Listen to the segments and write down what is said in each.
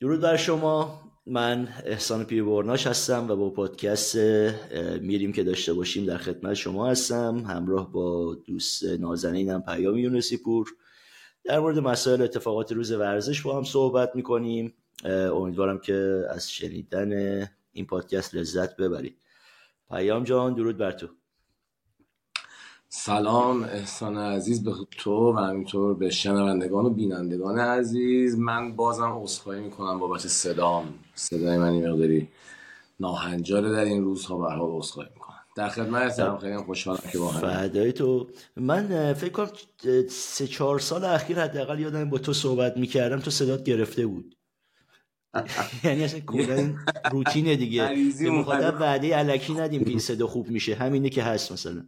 درود بر شما. من احسان پیربرناش هستم و با پادکست میریم که داشته باشیم در خدمت شما هستم. همراه با دوست نازنینم پیام یونسی پور در مورد مسائل اتفاقات روز ورزش با هم صحبت می‌کنیم. امیدوارم که از شنیدن این پادکست لذت ببرید. پیام جان درود بر تو. سلام احسان عزیز به تو و همینطور به شنوندگان و بینندگان عزیز. من بازم عذرخواهی می‌کنم بابت صدام. صدای من این مقداری ناهنجاره در این روزها به حال عذرخواهی می‌کنم. در خدمت هستم خیلی خوشحالم که با فدای تو. من فکر کنم سه چهار سال اخیر حداقل یادم با تو صحبت می‌کردم تو صدات گرفته بود. یعنی اصلا کلا روتینه دیگه. مخاطب وعده علکی ندیم که این صدا خوب میشه. همینه که هست مثلا.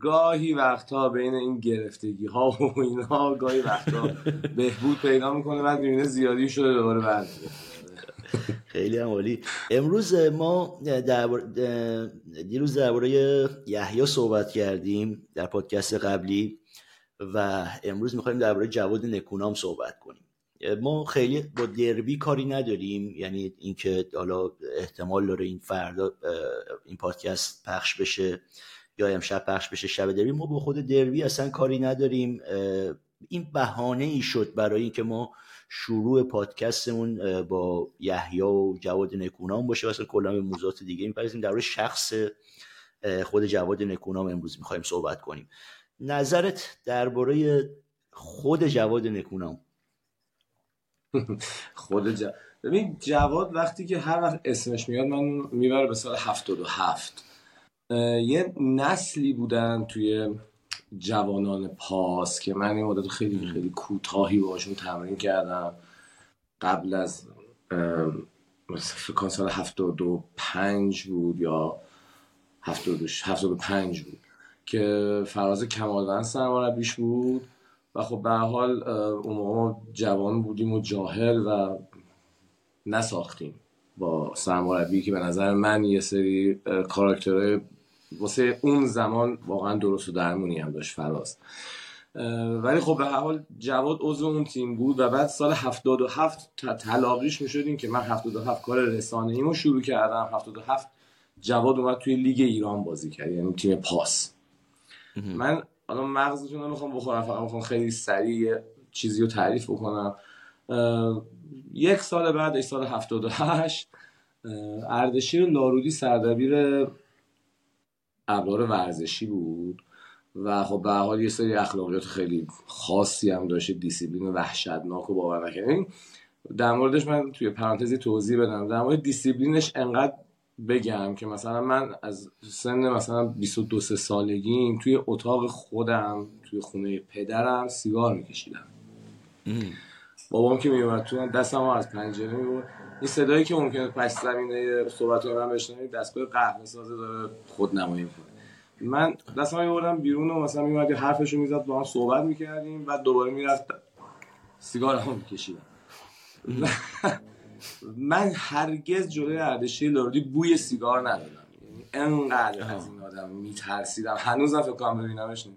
گاهی وقتها بین این گرفتگی ها و اینا گاهی وقتها بهبود پیدا می‌کنه بعد می‌بینه زیادی شده دوباره بعد. خیلی هم عالی. امروز ما در دیروز درباره یحیی صحبت کردیم در پادکست قبلی و امروز می‌خوایم درباره جواد نکونام صحبت کنیم. ما خیلی با دربی کاری نداریم یعنی اینکه حالا احتمال داره این فردا این پادکست پخش بشه. یا امشب پخش بشه شب دربی ما با خود دربی اصلا کاری نداریم. این بهانه ای شد برای اینکه ما شروع پادکستمون با یحیی و جواد نکونام باشه. واسه کلا موضوعات دیگه می‌پرسیم. در شخص خود جواد نکونام امروز می‌خوایم صحبت کنیم. نظرت درباره خود جواد نکونام؟ خود جواد. ببین جواد وقتی که هر وقت اسمش میاد من می‌بره به سال 77 یه نسلی بودن توی جوانان پاس که من این مدت خیلی خیلی کوتاهی باشون تمرین کردم. قبل از فکر سال 75 بود یا 75 بود که فراز کمالوند سرمربیش بود و خب به حال اون موقع جوان بودیم و جاهل و نساختیم با سرمربی که به نظر من یه سری کاراکترهای واسه اون زمان واقعا درست و درمونی هم داشت فراز. ولی خب به حال جواد عضو اون تیم بود و بعد سال 77 تلاقیش می‌شدیم که من 77 کار رسانه ایمو شروع کردم. 77 جواد اومد توی لیگ ایران بازی کرد یعنی تیم پاس. من الان مغزتون رو می‌خوام بخورم فقط می‌خوام خیلی سریع چیزی رو تعریف بکنم. یک سال بعد سال 78 اردشیر لارودی سردبیر ابرار ورزشی بود و خب به حال یه سری اخلاقیات خیلی خاصی هم داشته دیسیپلین وحشتناک و باور نکردنی در موردش من توی پرانتزی توضیح بدم. در مورد دیسیپلینش انقدر بگم که مثلا من از سن مثلا 22 سالگیم توی اتاق خودم توی خونه پدرم سیگار میکشیدم. بابام که میومد تو دستم از پنجره می‌برد. این صدایی که ممکنه پشت زمینه صحبت من بشنوید دستگاه قهوه سازه داره خود نمایی می‌کنه. من دستم میبردم بیرون و مثلا میومد حرفشو می‌زد با هم صحبت می‌کردیم بعد دوباره می‌رفت سیگار هم میکشیدم. من هرگز جلوی اردشیر لاردی بوی سیگار ندادم. یعنی انقدر از این آدم میترسیدم. هنوزم فکر کنم ببینمش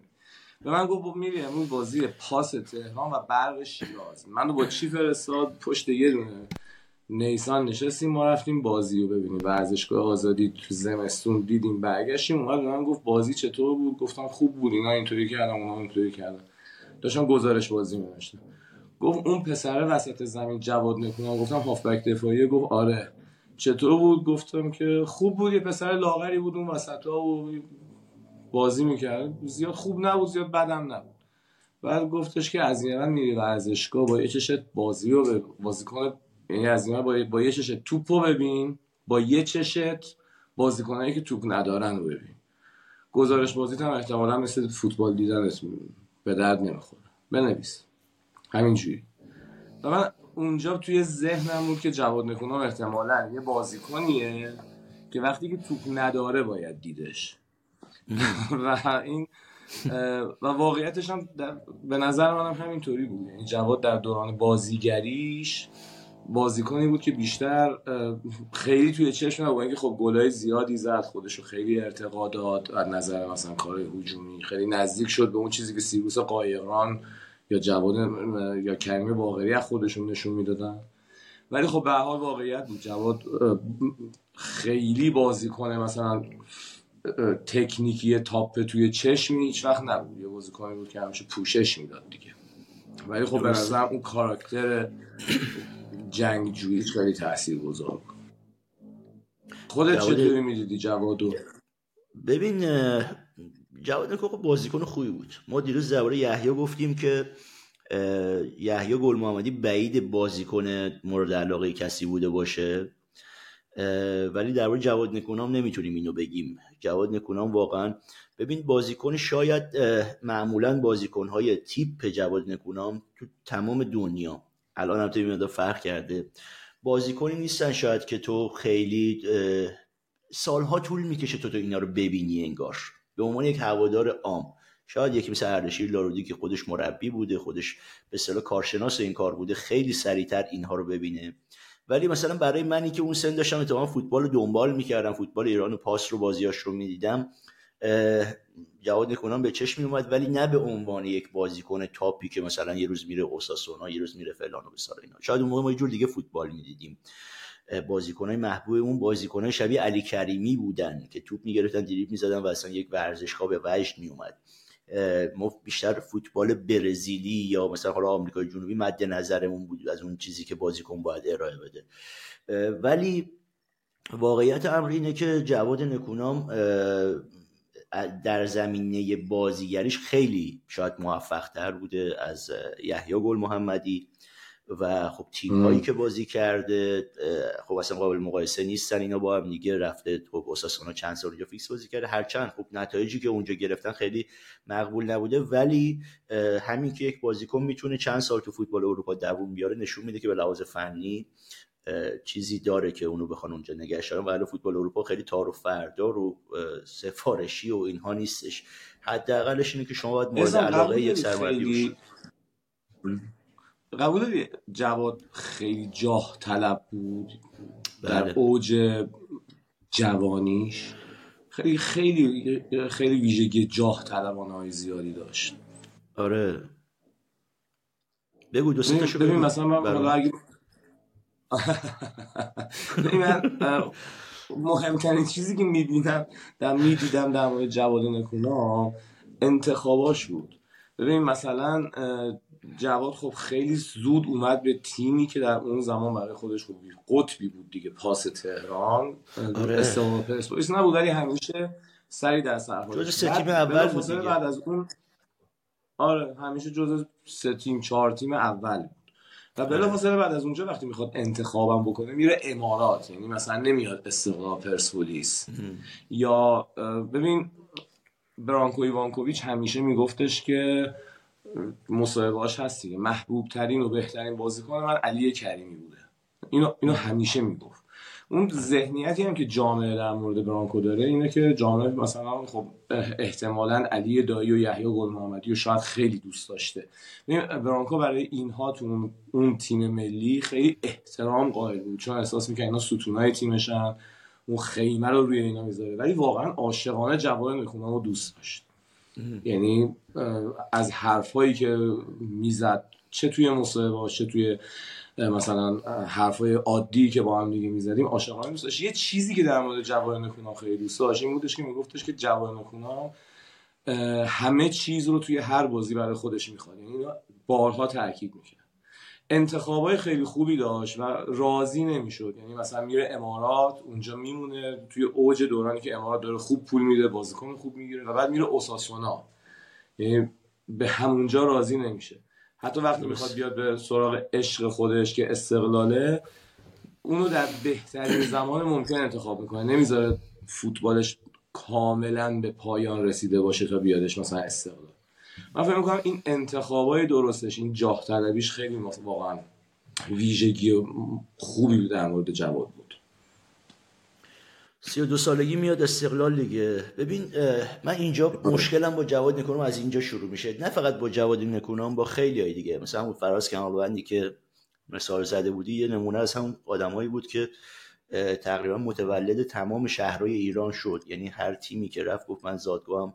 به من گفت میری امروز بازی پاس تهران و برق شیراز. من با چی فرستاد؟ پشت یه دونه نیسان نشستیم ما رفتیم بازی رو ببینیم. ورزشگاه آزادی تو زمستون دیدیم برگشتیم اومد به من گفت بازی چطور بود؟ گفتم خوب بود اینا اینطوری کردم اونا اینطوری کردن. داشتم گزارش بازی می‌نوشتم. گفت اون پسر وسط زمین جواد نکنم گفتم هافبک دفاعی گفت آره. چطور بود؟ گفتم که خوب بود یه پسر لاغری بود اون وسط ها و بازی می‌کرد. زیاد خوب نبود زیاد بدم نبود. بعد گفتش که از این میری ورزشگاه با یه چشت بازی رو به بازیکن یعنی از این با, با یه چشت توپ رو ببین با یه چشت بازیکنایی که توپ ندارن رو ببین. گزارش بازی هم احتمالا مثل فوتبال دیدن به درد نمی‌خوره. بنویس. همینجوری. و من اونجا توی ذهنم بود که جواد نکونام احتمالا یه بازیکنیه که وقتی که توپ نداره باید دیدش. و این و واقعیتش هم به نظر منم همینطوری بود. یعنی جواد در دوران بازیگریش بازیکنی بود که بیشتر خیلی توی چشم با اینکه خب گلای زیادی زد خودشو خیلی ارتقا داد از نظر مثلا کار هجومی خیلی نزدیک شد به اون چیزی که سیروس قایقران یا جواد یا کریم باقری از خودشون نشون می‌دادن. ولی خب به حال واقعیت بود. جواد خیلی بازی کنه مثلا تکنیکی تاپ توی چشمی هیچ وقت نبود. یه بازیکنی بود که همیشه پوشش می‌داد دیگه. ولی خب به نظرم اون کاراکتر جنگجویی خیلی تاثیر گذار خودت چطوری می‌دیدی جوادو ببین جواد نکو خب بازیکن خوبی بود. ما دیروز درباره یحیی گفتیم که یحیی گل محمدی بعید بازیکن مورد علاقه کسی بوده باشه. ولی درباره جواد نکونام نمی‌تونیم اینو بگیم. جواد نکونام واقعا ببین بازیکن شاید معمولا بازیکن های تیپ جواد نکونام تو تمام دنیا الان هم تو فرق کرده. بازیکنی نیستن شاید که تو خیلی سالها طول می‌کشه تو تو اینا رو ببینی انگار. به عنوان یک هوادار عام. شاید یکی مثل اردشیر لارودی که خودش مربی بوده خودش به اصطلاح کارشناس این کار بوده خیلی سریعتر اینها رو ببینه. ولی مثلا برای منی که اون سن داشتم اتفاقا فوتبال رو دنبال می‌کردم فوتبال ایران و پاس رو بازیاش رو می‌دیدم. جواد نکنان به چشم می اومد ولی نه به عنوان یک بازیکن تاپی که مثلا یه روز میره اوساسونا یه روز میره فلان و بسار اینا شاید اون موقع ما یه جور دیگه فوتبال می‌دیدیم. بازیکنای محبوب اون بازیکنای شبیه علی کریمی بودن که توپ می‌گرفتن دریبل می‌زدن و اصلا یک ورزشگاه به وجد میومد ما بیشتر فوتبال برزیلی یا مثلا حالا آمریکای جنوبی مد نظرمون بود از اون چیزی که بازیکن باید ارائه بده. ولی واقعیت امر اینه که جواد نکونام در زمینه بازیگریش خیلی شاید موفق تر بوده از یحیی گل محمدی و خب تیم هایی که بازی کرده خب اصلا قابل مقایسه نیستن اینا با هم دیگه رفته خب اوساسونا چند سال اونجا فیکس بازی کرده. هرچند خب نتایجی که اونجا گرفتن خیلی مقبول نبوده ولی همین که یک بازیکن می‌تونه چند سال تو فوتبال اروپا دووم بیاره نشون میده که به لحاظ فنی چیزی داره که اونو بخوان اونجا نگهش دارن. ولی فوتبال اروپا خیلی تار و فردار و سفارشی و اینها نیستش. حداقلش اینه که شما باید مورد علاقه یک سرمربی قبول داری جواد خیلی جاه طلب بود. در بله. اوج جوانیش. خیلی خیلی خیلی ویژگی جاه طلبانه های زیادی داشت. آره. بگو دو سه ببین مثلا من اگه مهمترین چیزی که می‌بینم در می‌دیدم در مورد جواد نکونا انتخاباش بود. ببین مثلا جواد خب خیلی زود اومد به تیمی که در اون زمان برای خودش خوب قطبی بود دیگه پاس تهران. آره. استقلال پرسپولیس نبود ولی همیشه سری در سر جز تیم اول بود بعد از اون آره همیشه جز سه تیم چهار تیم اول بود. و بلافاصله بعد از اونجا وقتی می‌خواد انتخابم بکنه میره امارات. یعنی مثلا نمیاد استقلال پرسپولیس. یا ببین برانکو ایوانکوویچ همیشه میگفتش که مصاحبهاش هست دیگه. محبوب ترین و بهترین بازیکن من علی کریمی بوده. اینو اینو همیشه می‌گفت. اون ذهنیتی هم که جامعه در مورد برانکو داره اینه که جامعه مثلا خب احتمالا علی دایی و یحیی گل محمدی و شاید خیلی دوست داشته. برانکو برای اینها تو اون تیم ملی خیلی احترام قائل بود. چون احساس می‌کنه اینا ستونای تیمشن. اون خیمه رو روی اینا می‌ذاره. ولی واقعا عاشقانه جواب می‌خونه و دوست داشت. یعنی از حرفایی که می‌زد چه توی مصاحبه چه توی مثلا حرفای عادی که با هم دیگه می‌زدیم عاشقانه دوست داشت یه چیزی که در مورد جواد نکونا خیلی دوست داشت این بودش که میگفتش که جواد نکونا همه چیز رو توی هر بازی برای خودش می‌خواد. یعنی بارها تاکید می‌کنه انتخابای خیلی خوبی داشت و راضی نمی‌شد. یعنی مثلا میره امارات اونجا میمونه توی اوج دورانی که امارات داره خوب پول میده بازیکن خوب می‌گیره و بعد میره اوساسونا. یعنی به همونجا راضی نمیشه. حتی وقتی می‌خواد بیاد به سراغ عشق خودش که استقلاله اونو در بهترین زمان ممکن انتخاب می‌کنه. نمی‌ذاره فوتبالش کاملا به پایان رسیده باشه تا بیادش مثلا استقلال. من فکر می‌کنم این انتخابای درستش این جاه طلبیش خیلی واقعا ویژگی خوبی در مورد جواد بود. سی و دو سالگی میاد استقلال دیگه. ببین من اینجا مشکلم با جواد نکنم از اینجا شروع میشه. نه فقط با جواد نکنم با خیلی های دیگه. مثلا همون فراز کمالوندی که مثال زده بودی یه نمونه از همون آدمایی بود که تقریبا متولد تمام شهرهای ایران شد. یعنی هر تیمی که رفت گفت من زادگاهم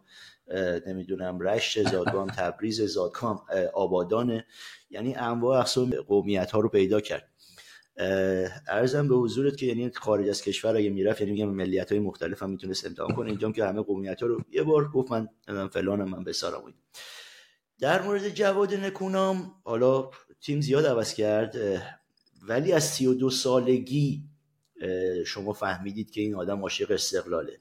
نمی‌دونم رشت زادگاهم تبریز زادگاهم آبادانه. یعنی انواع اقسام قومیت ها رو پیدا کرد. ارزم به حضورت که یعنی خارج از کشور اگه می‌رفت یعنی میگم ملیت های مختلف هم می‌تونست امتحان کنه. اینجا که همه قومیت ها رو یه بار گفت من فلانم من بسارم در مورد جواد نکونام حالا تیم زیاد عوض کرد ولی از سی و دو سالگی شما فهمیدید که این آدم عاشق استقلاله.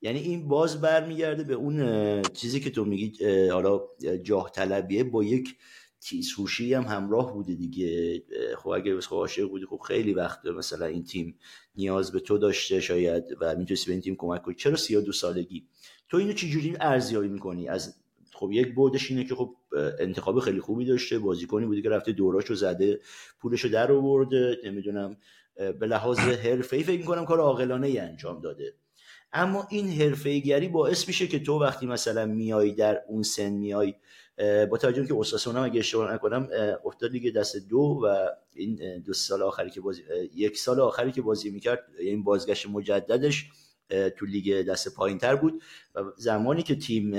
یعنی این باز برمیگرده به اون چیزی که تو میگی حالا جاه طلبیه با یک تیزهوشی هم همراه بوده دیگه. خب اگر بس عاشق بودی خب خیلی وقت مثلا این تیم نیاز به تو داشته شاید و می‌تونستی به این تیم کمک کنی. چرا 32 سالگی؟ تو اینو چجوری ارزیابی می‌کنی؟ از خب یک بودش اینه که خب انتخاب خیلی خوبی داشته بازیکنی بودی که رفته دوراشو زده پولشو در آورده نمی‌دونم به لحاظ حرفه‌ای فکر می‌کنم کار عاقلانه ای انجام داده. اما این حرفه‌ایگری باعث میشه که تو وقتی مثلا میای در اون سن میای با توجه که اوساسونا اگه اشتباه نکنم افتاد لیگ دست دو و این دو سال آخری که بازی یک سال آخری که بازی می‌کرد این بازگشت مجددش تو لیگ دست پایین تر بود و زمانی که تیم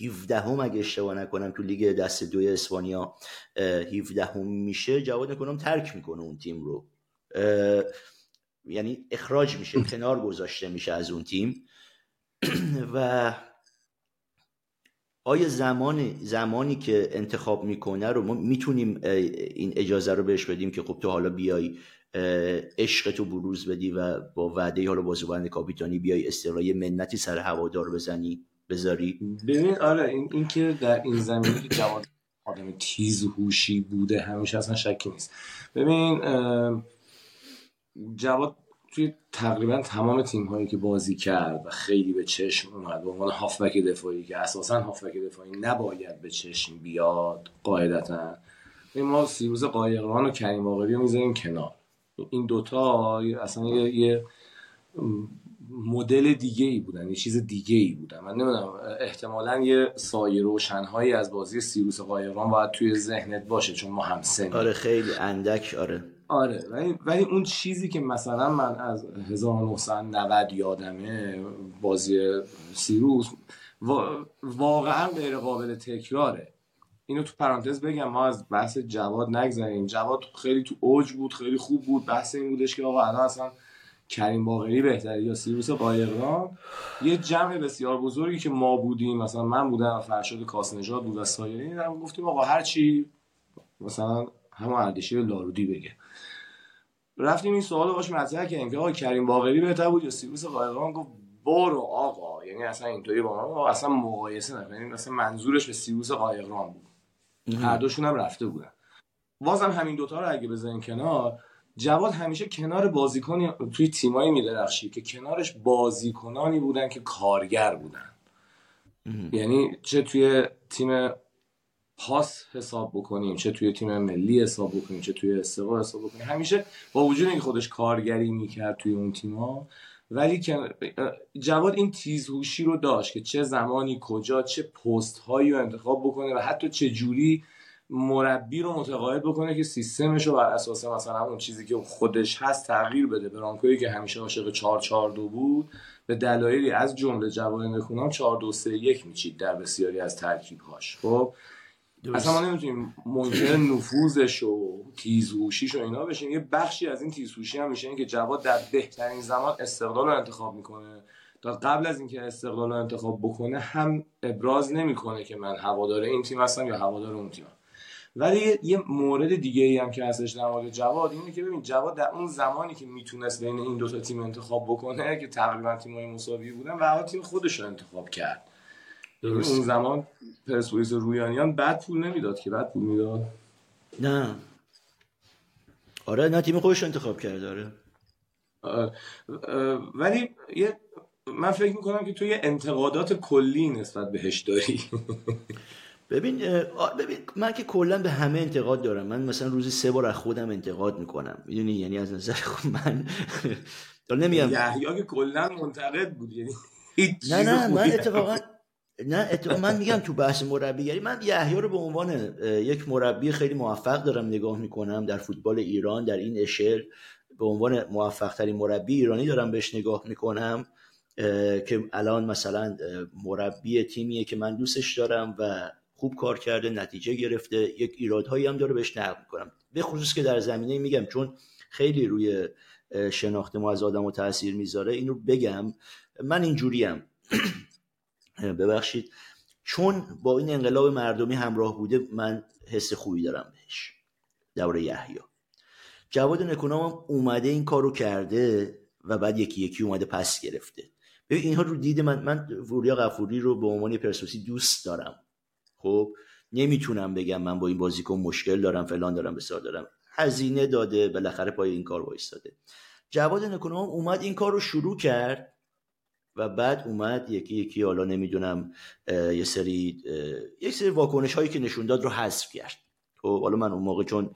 17 هم اگه اشتباه نکنم تو لیگ دست دوی اسپانیا 17 هم میشه جواد نکنم ترک می‌کنه اون تیم رو. یعنی اخراج میشه کنار گذاشته میشه از اون تیم. و آیا زمان زمانی که انتخاب می‌کنه رو ما می‌تونیم این اجازه رو بهش بدیم که خب تو حالا بیای عشق تو بروز بدی و با وعده حالا بازیکن کاپیتانی بیای استقلال منتی سر هوادار بزنی بذاری؟ ببین آره این, این که در این زمینه که جواد آدم تیز هوشی بوده همیشه اصلا شکی نیست. ببین جواد توی تقریبا تمام تیم هایی که بازی کرد و خیلی به چشم اومد به عنوان هافبک دفاعی که اساسا هافبک دفاعی نباید به چشم بیاد قاعدتا. ما سیروز قایقران و کریم باقری رو می‌ذاریم کنار. این دوتا اصلا یه, یه مدل دیگه ای بودن یه چیز دیگه ای بودن. من نمی‌دونم احتمالا یه سایه روشنهایی از بازی سیروس قایقران باید توی ذهنت باشه چون ما هم سن آره خیلی اندک آره. آره ولی, ولی اون چیزی که مثلا من از 1990 یادمه بازی سیروس واقعا غیر قابل تکراره. اینو تو پرانتز بگم ما از بحث جواد نگذاریم جواد خیلی تو اوج بود خیلی خوب بود. بحث این بودش که آقا الان اصلا کریم باقری بهتری یا سیروس قایقران یه جمع بسیار بزرگی که ما بودیم مثلا من بودم فرشاد کاسنژاد بود و سایرین. گفتیم آقا هر چی مثلا همون اردشیر لارودی بگه. رفتیم این سوال باش مطرح کردیم که آقا کریم باقری بهتر بود یا سیروس قایقران گفت برو آقا. یعنی اصلا اینطوری با من اصلا مقایسه نکنیم یعنی اصلا منظورش به سیروس قایقران بود. هر دوشون هم رفته بودن. بازم همین دوتا رو اگه بزنیم کنار جواد همیشه کنار بازیکنی توی تیمایی میدرخشید که کنارش بازیکنانی بودن که کارگر بودن. یعنی چه توی تیم پاس حساب بکنیم چه توی تیم ملی حساب بکنیم چه توی استقلال حساب بکنیم. همیشه با وجود اینکه خودش کارگری می‌کرد توی اون تیما ولی جواد این تیزهوشی رو داشت که چه زمانی کجا چه پست هایی رو انتخاب بکنه و حتی چه جوری مربی رو متقاعد بکنه که سیستمش رو بر اساس مثلا اون چیزی که خودش هست تغییر بده. برانکوی که همیشه عاشق 4 4 2 بود به دلایلی از جمله جواد نکونام 4 2 3 1 میچید در بسیاری از ترکیب‌هاش. خب اصلا ما نمی‌تونیم منکر نفوذش و تیزهوشیش و اینا بشیم. یه بخشی از این تیزهوشی هم میشه که جواد در بهترین زمان استقلال رو انتخاب می‌کنه. تا قبل از اینکه استقلال رو انتخاب بکنه هم ابراز نمی‌کنه که من هوادار این تیم هستم یا هوادار اون تیم. ولی یه مورد دیگه ای هم که هستش در مورد جواد اینه که ببین جواد در اون زمانی که می‌تونست بین این دو تا تیم انتخاب بکنه که تقریبا تیم‌های مساوی بودن و تیم خودش رو انتخاب کرد. درست. اون زمان پرسپولیس رویانیان بعد پول نمی‌داد که بعد پول می‌داد. نه. آره نه تیم خودش انتخاب کرده آره. ولی یه من فکر می‌کنم که تو یه انتقادات کلی نسبت بهش داری. ببین ببین من که کلا به همه انتقاد دارم. من مثلا روزی سه بار از خودم انتقاد می‌کنم. می‌دونی؟ یعنی از نظر خود من نمیگم. یحیی که کلا منتقد بود یعنی نه نه من اتفاقا نه من میگم تو بحث مربیگری من یحیی رو به عنوان یک مربی خیلی موفق دارم نگاه می‌کنم در فوتبال ایران در این اشل به عنوان موفق ترین مربی ایرانی دارم بهش نگاه می‌کنم که الان مثلا مربی تیمیه که من دوستش دارم و خوب کار کرده نتیجه گرفته یک ایرادهایی هم داره بهش نقد می‌کنم. به خصوص که در زمینه میگم چون خیلی روی شناخت ما از آدم و تاثیر می‌ذاره اینو بگم. من اینجوریم. ببخشید. چون با این انقلاب مردمی همراه بوده من حس خوبی دارم بهش. دوره یحیی. جواد نکونام اومده این کارو کرده و بعد یکی یکی اومده پس گرفته. ببین اینها رو دید من من وریا غفوری رو به عنوان پرسپولیسی دوست دارم. خب نمی‌تونم بگم من با این بازیکن مشکل دارم فلان دارم بسیار دارم. هزینه داده بالاخره پای این کار وایستاده. جواد نکونام اومد این کار رو شروع کرد. و بعد اومد یکی یکی حالا نمی‌دونم یه سری یک سری واکنش هایی که نشون داد رو حذف کرد. خب حالا من اون موقع چون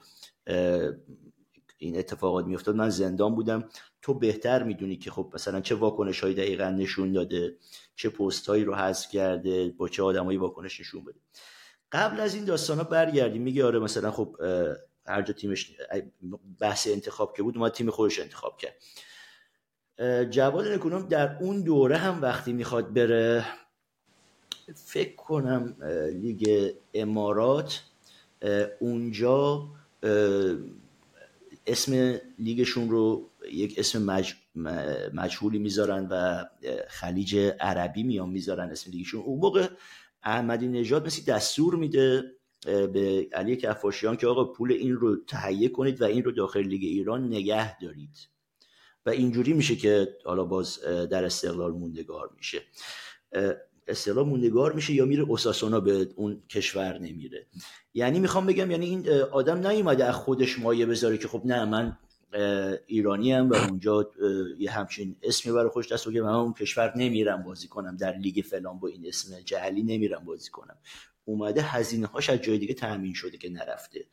این اتفاقات میافتاد من زندان بودم. تو بهتر می‌دونی که خب مثلا چه واکنش هایی دقیقا نشون داده چه پست هایی رو حذف کرده با چه آدمایی واکنش نشون بده. قبل از این داستان ها برگردیم. میگه آره مثلا خب هر جا تیمش بحث انتخاب که بود اومد تیم خودش انتخاب کرد. جواد نکونام در اون دوره هم وقتی می‌خواد بره فکر کنم لیگ امارات اونجا اسم لیگشون رو یک اسم مج... مجهولی می‌ذارن و خلیج عربی میان می‌ذارن اسم لیگشون. اون موقع احمدی نژاد مثل دستور میده به علی کفاشیان که آقا پول این رو تهیه کنید و این رو داخل لیگ ایران نگه دارید. و اینجوری میشه که حالا باز در استقلال موندگار میشه. استقلال موندگار میشه یا میره اوساسونا به اون کشور نمیره. یعنی می‌خوام بگم یعنی این آدم نیومده از خودش مایه بذاره که خب نه من ایرانی هم و اونجا یه همچین اسمی برای خوش دست که من اون کشور نمیرم بازی کنم در لیگ فلان با این اسم جهلی نمیرم بازی کنم. اومده هزینه هاش از جای دیگه تامین شده که نرفته.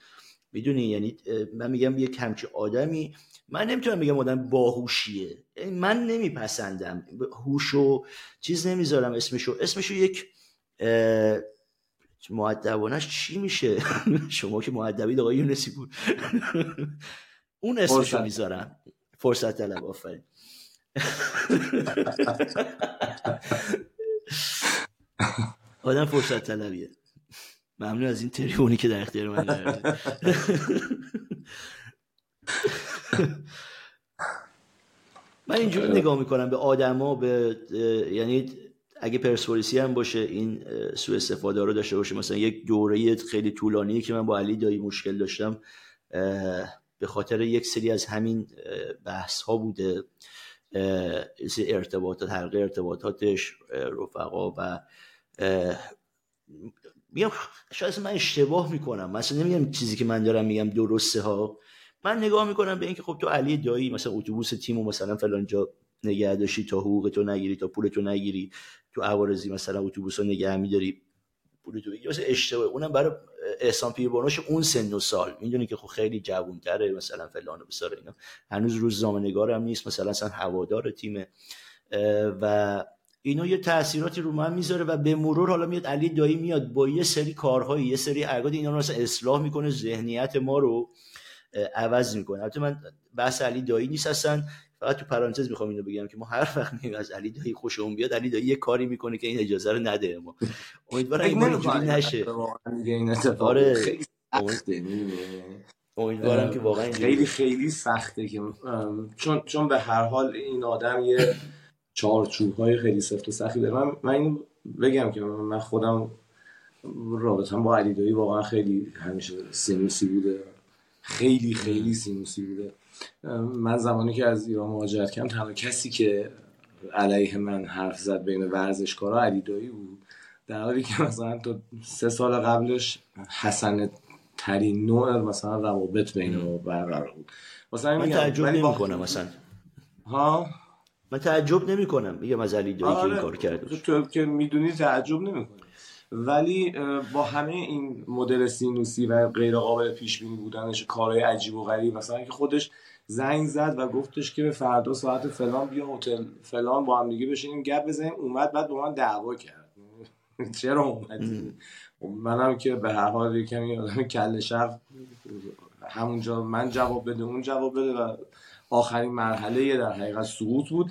می‌دونی؟ یعنی من میگم یک همچی آدمی من نمی‌تونم بگم آدم باهوشیه. من نمیپسندم. هوشو چیز نمی‌ذارم اسمشو. اسمشو یک معدبانش چی میشه؟ شما که معدبی آقای یونسی بود. اون اسمشو می‌ذارم. فرصت طلب. آفرین. آدم فرصت طلبیه. ممنون از این تریبونی که در اختیار من من اینجوری نگاه می‌کنم به آدما به یعنی اگه پرسپولیسی هم باشه این سوء استفاده رو داشته باشه. مثلا یک دوره خیلی طولانی که من با علی دایی مشکل داشتم به خاطر یک سری از همین بحث ها بوده. ارتباطات حلقه ارتباطاتش رفقا و میگم شاید من اشتباه می‌کنم. مثلا نمیگم چیزی که من دارم میگم درسته ها. من نگاه می‌کنم به اینکه خب تو علی دایی مثلا اتوبوس تیم و مثلا فلان جا نگه داشتی تا حقوق تو نگیری تا پول تو نگیری تو عوارضی مثلا اتوبوس رو نگه میداری پول تو بگیری مثلا اشتباه. اونم برای احسان پیربانوش اون سن و سال. می‌دونی که خب خیلی جوونتره مثلا فلان و بسار اینا. هنوز روزنامه‌نگار هم نیست مثلا اصلا هوادار تیم. و اینا یه تاثیراتی رو من می‌ذاره و به مرور حالا میاد علی دایی میاد با یه سری کارهای یه سری اعداد اینا رو اصلاح می‌کنه ذهنیت ما رو. عوض می‌کنه. البته من بحث علی دایی نیست اصلا. فقط تو پرانتز می‌خوام اینو بگم که ما هر وقت میگیم از علی دایی خوشمون بیاد علی دایی یه کاری می‌کنه که این اجازه رو نده ما. امیدوارم این اینجوری نشه. آره. امیدوارم که واقعا خیلی خیلی سخته که چون چون به هر حال این آدم یه چارچوب های خیلی سفت و سختی داره. من من اینو بگم که من خودم رابطم با علی دایی واقعا خیلی همیشه سینوسی بوده. خیلی خیلی سینوسی بوده. من زمانی که از ایران مهاجرت کردم تنها کسی که علیه من حرف زد بین ورزشکارا علی دایی بود. در حالی که مثلا تو سه سال قبلش حسن ترین نوع مثلا روابط بین ما برقرار بود. مثلا من تعجب نمی کنم مثلا. ها؟ من تعجب نمی کنم میگم از علی دایی آره. که این کار کرده تو که می‌دونی تعجب نمی کنم ولی با همه این مدل سینوسی و غیر قابل پیش بینی بودنش کارهای عجیب و غریب مثلا که خودش زنگ زد و گفتش که فردا ساعت فلان بیا هتل فلان با هم دیگه بشینیم گپ بزنیم اومد بعد با من دعوا کرد. چرا اومدی؟ منم که به هر حال کمی آدم کل شب همونجا من جواب بده اون جواب بده و آخرین مرحله در حقیقت سقوط بود.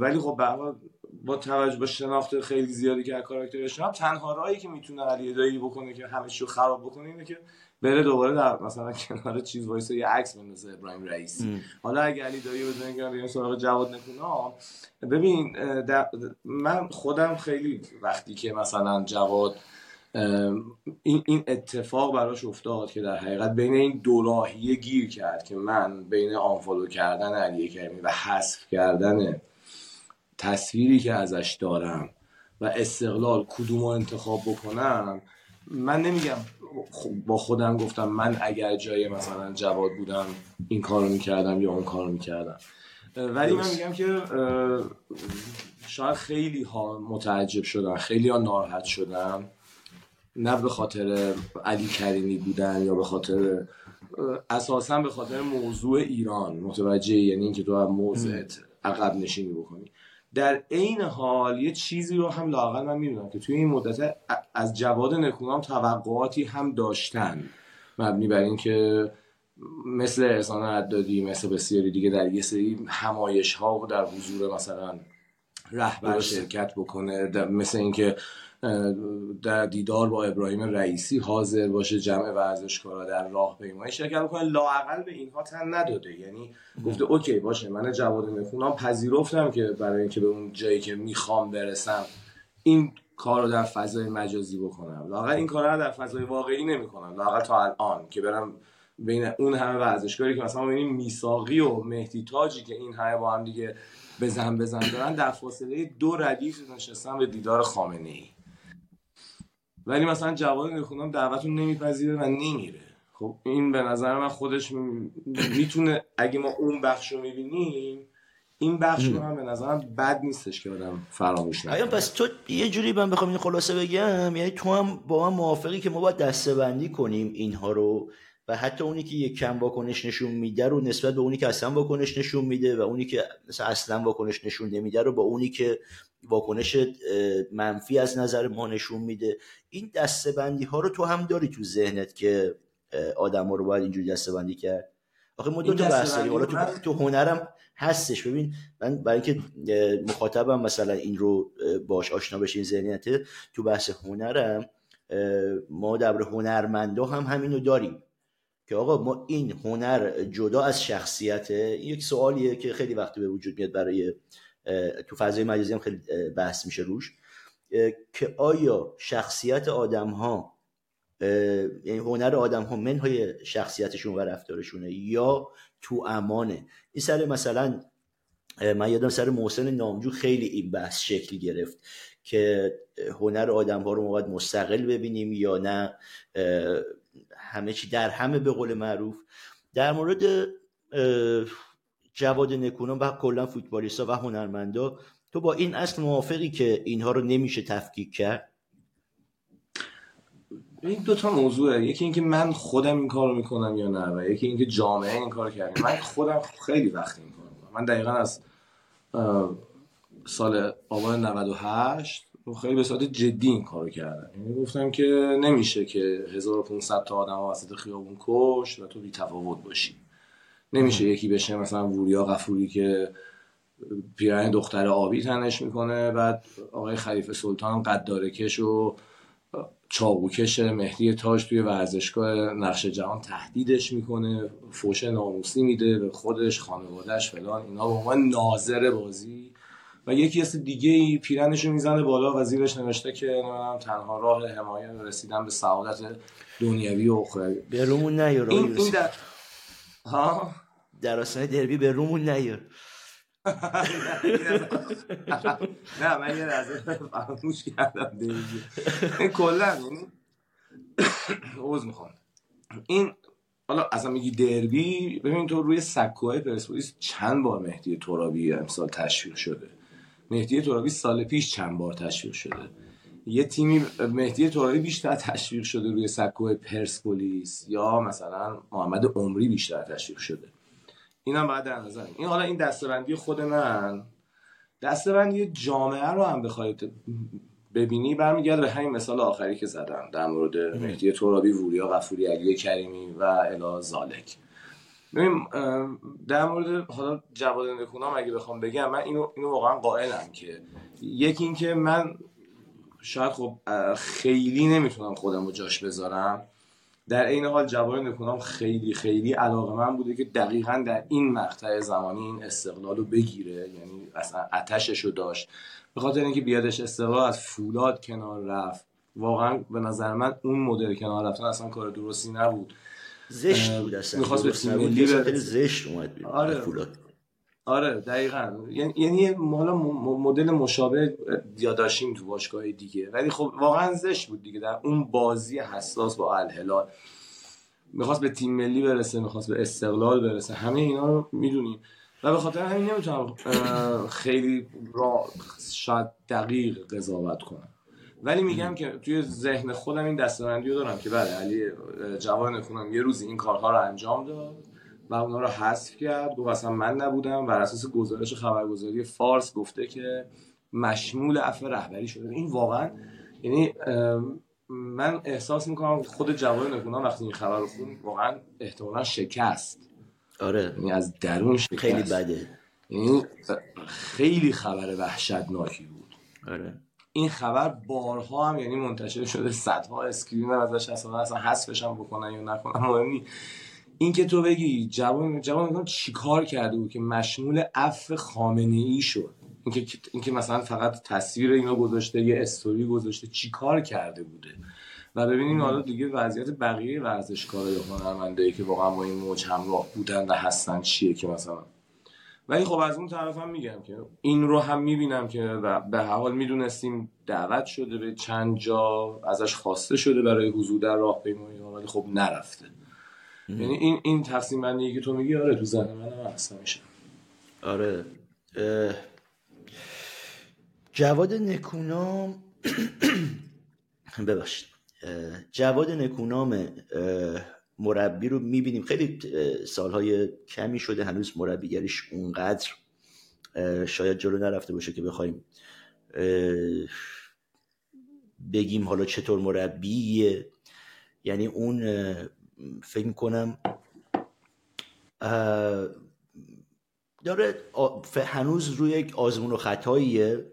ولی خب به با توجه به شناخت خیلی زیادی که از کاراکترش تنها راهی که می‌تونه علی دایی بکنه که همه چیو خراب بکنه اینه که بره دوباره در مثلا کنار چیز وایسه یه عکس بندازه ابراهیم رئیسی حالا اگه علی دایی بزنه که بیان سراغ جواد نکونا ببین من خودم خیلی وقتی که مثلا جواد این این اتفاق براش افتاد که در حقیقت بین این دو راهیه گیر کرد که من بین آنفالو کردن علی کریمی و حذف کردن تصویری که ازش دارم و استقلال کدوم انتخاب بکنم من نمیگم با خودم گفتم من اگر جای مثلا جواد بودم این کارو می‌کردم یا اون کارو می‌کردم. ولی من میگم که شاید خیلی ها متعجب شدن خیلی ها ناراحت شدن نه به خاطر علی کریمی بودن یا به خاطر اساسا به خاطر موضوع ایران. متوجه یعنی اینکه تو موضوعت عقب نشینی بکنی. در عین حال یه چیزی رو هم لاقل من می‌دونم که توی این مدت از جواد نکونام توقعاتی هم داشتن. مبنی بر اینکه مثل احسان عدادی مثل بسیاری دیگه در یه سری همایش ها در حضور مثلا رهبر شرکت بکنه مثل اینکه در دیدار با ابراهیم رئیسی حاضر باشه جمع ورزشکارا در راه پیمایی شرکت بکنه لاقل به اینها تن نداده. یعنی گفته اوکی باشه من جواد نخونام پذیرفتم که برای اینکه به اون جایی که می‌خوام برسم این کار رو در فضای مجازی بکنم. لاقل این کار رو در فضای واقعی نمی‌کنم. لاقل تا الان که برم بین اون همه ورزشکاری که مثلا ببینیم میساقی و مهدی تاجی که این همه با هم دیگه بزن بزن دارن در فاصله دو ردیف نشستن به دیدار خامنه ای ولی مثلا جواد نخونم دعوتون نمیپذیره و نمیره. خب این به نظر من خودش می‌تونه اگه ما اون بخش رو می‌بینیم این بخش رو هم به نظرم بد نیستش که آدم فراموش نکنه. پس تو یه جوری من بخوام این خلاصه بگم یعنی تو هم با من موافقی که ما باید دسته بندی کنیم اینها رو؟ و حتی اونی که یک کم واکنش نشون میده رو نسبت به اونی که اصلا واکنش نشون میده و اونی که مثلا اصلا واکنش نشون نمیده رو با اونی که واکنش منفی از نظر ما نشون میده. این دسته بندی ها رو تو هم داری تو ذهنت که آدم ها رو باید اینجوری دسته بندی کرد؟ آخه ما دو تا بحث داریم. حالا تو, تو هنرم هستش. ببین من برای اینکه مخاطبم مثلا این رو باش آشنا بشه این ذهنیت تو بحث هنرم ما در هنرمندا هم همینو داریم. که آقا ما این هنر جدا از شخصیت یک سوالیه که خیلی وقتی به وجود میاد برای تو فضای مجازی هم خیلی بحث میشه روش که آیا شخصیت آدم ها یعنی هنر آدم ها منهای شخصیتشون و رفتارشونه یا تو امانه؟ این سر مثلا من یادم سر محسن نامجو خیلی این بحث شکل گرفت که هنر آدم ها رو باید مستقل ببینیم یا نه همه چی در همه به قول معروف. در مورد جواد نکونان و کلا فوتبالیستا و هنرمندا تو با این اصل موافقی که اینها رو نمیشه تفکیک کرد؟ این دو تا موضوعه. یکی اینکه من خودم این کارو می‌کنم یا نه و یکی اینکه جامعه این کار کرده. من خودم خیلی وقت این کارو می‌کنم. من دقیقا از سال آبان 98 خیلی به صورت جدی این کارو کردم یعنی گفتم که نمیشه که 1500 تا آدم وسط خیابون کش و تو بی تفاوت باشی. نمیشه یکی بشه مثلا وریا غفوری که پیرهن دختر آبی تنش می‌کنه بعد آقای خلیفه سلطان قدارکش و چاقوکش مهدی تاج توی ورزشگاه نقش جهان تهدیدش می‌کنه فوش ناموسی میده به خودش خانوادهش فلان اینا. به عنوان ناظر بازی و یکی از دیگه ای پیرنشو می‌زنه بالا و زیرش نوشته که نمی‌دونم تنها راه حمایت رسیدن به سعادت دنیوی و اخروی. به رومون نیار این, این در... ها؟ در آسان دربی به رومون نیار. نه من یه لحظه فراموش کردم دربی کلا عوض می‌خوام. این حالا اصلا میگی دربی؟ ببین تو روی سکوهای پرسپولیس چند بار مهدی ترابی امسال تشویق شده؟ مهدی ترابی سال پیش چند بار تشویق شده. یه تیمی مهدی ترابی بیشتر تشویق شده روی سکوی پرسپولیس یا مثلا محمد عمری بیشتر تشویق شده. اینم بعد در نظر این حالا این دستبندی خود من. دستبندی جامعه رو هم بخواید ببینی برمیگرده به همین مثال آخری که زدم در مورد مهدی ترابی وریا غفوری علی کریمی و الا زالک. ببین در مورد حالا جواد نکونام اگه بخوام بگم من اینو, اینو واقعا قائلم که یکی اینکه من شاید خب خیلی نمی‌تونم خودم رو جاش بذارم. در این حال جواد نکونام خیلی خیلی علاقه من بوده که دقیقا در این مقطع زمانی این استقلال رو بگیره. یعنی اصلا اتشش رو داشت. به خاطر اینکه بیادش استقلال از فولاد کنار رفت. واقعا به نظر من اون مدل کنار رفتن اصلا کار درستی نبود. زشت بود اصلا. می‌خواست به تیم ملی زشت اومد آره. فولاد آره دقیقا. یعنی یعنی حالا مدل مشابه یا داشتیم تو باشگاه دیگه. ولی خب واقعا زشت بود دیگه. در اون بازی حساس با الهلال. می‌خواست به تیم ملی برسه می‌خواست به استقلال برسه. همه اینا رو می‌دونیم. و به خاطر همین نمی‌تونم خیلی را شاید دقیق قضاوت کنم. ولی میگم که توی ذهن خودم این دستبندی رو دارم که بله علی جوان نکنم یه روزی این کارها رو انجام داد و اونا رو حذف کرد. گفت اصلا من نبودم. بر اساس گزارش خبرگزاری فارس گفته که مشمول عفو رهبری شده. این واقعا یعنی من احساس می‌کنم خود جوان نکونام وقتی این خبر رو خون واقعا احتمالا شکست. آره. یعنی از درون شکست. خیلی بده. یعنی خیلی خبر وحشتناکی بود. آره. این خبر بارها هم یعنی منتشر شده صدها اسکرین ازش اصلا اصلا حذفش هم بکنن یا نکنن مهم این که تو بگی جوان جوان چیکار کرده بود که مشمول عفو خامنه ای شد. اینکه اینکه مثلا فقط تصویر اینو گذاشته یه استوری گذاشته چیکار کرده بوده؟ و ببینیم حالا دیگه وضعیت بقیه ورزشکارا یا هنرمندایی که واقعا با این موج همراه بودن و هستن چیه که مثلا ولی خب از اون طرف هم میگم که این رو هم می‌بینم که به حال می‌دونستیم دعوت شده به چند جا ازش خواسته شده برای حضور در راهپیمایی ولی خب نرفته. یعنی این این تقسیم بندی که تو میگی آره تو ذهن من هم هست میشه. آره. جواد نکونام ببخشید. جواد نکونام مربی رو می‌بینیم. خیلی سالهای کمی شده هنوز مربیگریش اونقدر شاید جلو نرفته باشه که بخوایم بگیم حالا چطور مربیه. یعنی اون فکر می‌کنم داره هنوز روی یک آزمون و خطاییه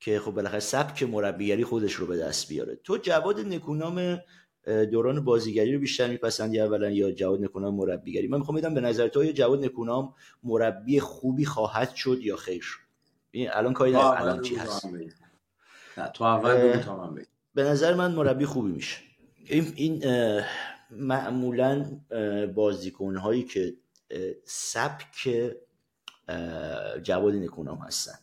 که خب بالاخره سبک مربیگری خودش رو به دست بیاره. تو جواد نکونام دوران بازیگری رو بیشتر میپسندی اولا یا جواد نکونام مربیگری؟ من می‌خوام بدم به نظر تو جواد نکونام مربی خوبی خواهد شد یا خیر این الان کاری الان چی هست؟ نه تو اول به نظر من مربی خوبی میشه. این, این معمولا بازیکن هایی که سبک جواد نکونام هستن.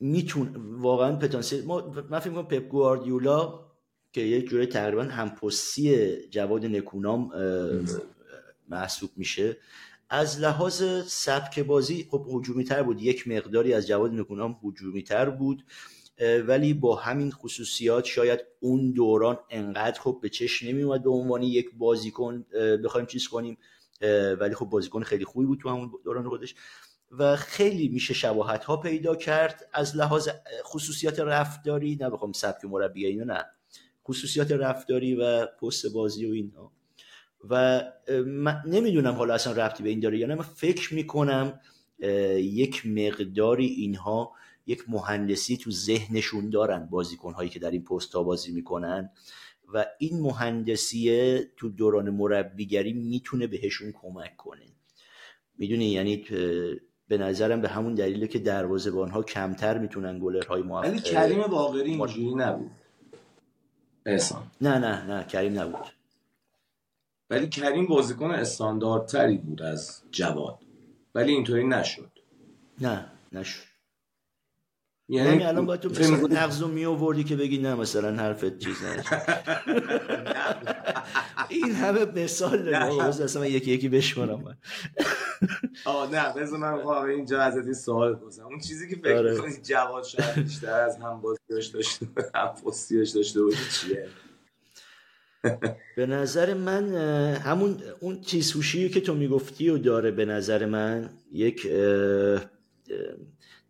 میتون واقعا پتانسیل ما من فکر کنم پپ گواردیولا که یک جوری تقریبا همپستی جواد نکونام محسوب میشه از لحاظ سبک بازی خب هجومی تر بود. یک مقداری از جواد نکونام هجومی تر بود ولی با همین خصوصیات شاید اون دوران انقدر خب به چشم نمی اومد به عنوان یک بازیکن بخوایم چیز کنیم ولی خب بازیکن خیلی خوبی بود تو همون دوران خودش. و خیلی میشه شباهت ها پیدا کرد از لحاظ خصوصیات رفتاری نه بخوام سبک مربی اینو نه. خصوصیات رفتاری و پست بازی و اینا. و من نمی‌دونم حالا اصلا رفتی به این داره یا نه. من فکر می‌کنم یک مقداری اینها یک مهندسی تو ذهنشون دارن بازیکن هایی که در این پست ها بازی می‌کنن. و این مهندسی تو دوران مربیگری می‌تونه بهشون کمک کنه. می‌دونی؟ یعنی به نظرم به همون دلیله که دروازه‌بان ها کمتر می‌تونن گلرهای موفق ولی کریم باقری اینجوری نبود. احسان. نه نه نه کریم نبود. ولی کریم بازیکن استانداردتری بود از جواد. ولی اینطوری نشد. نه نشد. یعنی, یعنی الان باید تو مثلا نقض رو می آوردی که بگی نه مثلا حرفت چیز این همه مثال داره اصلا یکی یکی بشمارم من آه نه بذار من خواهم اینجا ازت سوال بپرسم. اون چیزی که فکر آره. کنی جواد شاید بیشتر از هم بازیاش داشته هم پستیاش داشته باشه چیه؟ به نظر من همون اون تیسوشی که تو می‌گفتی و داره به نظر من یک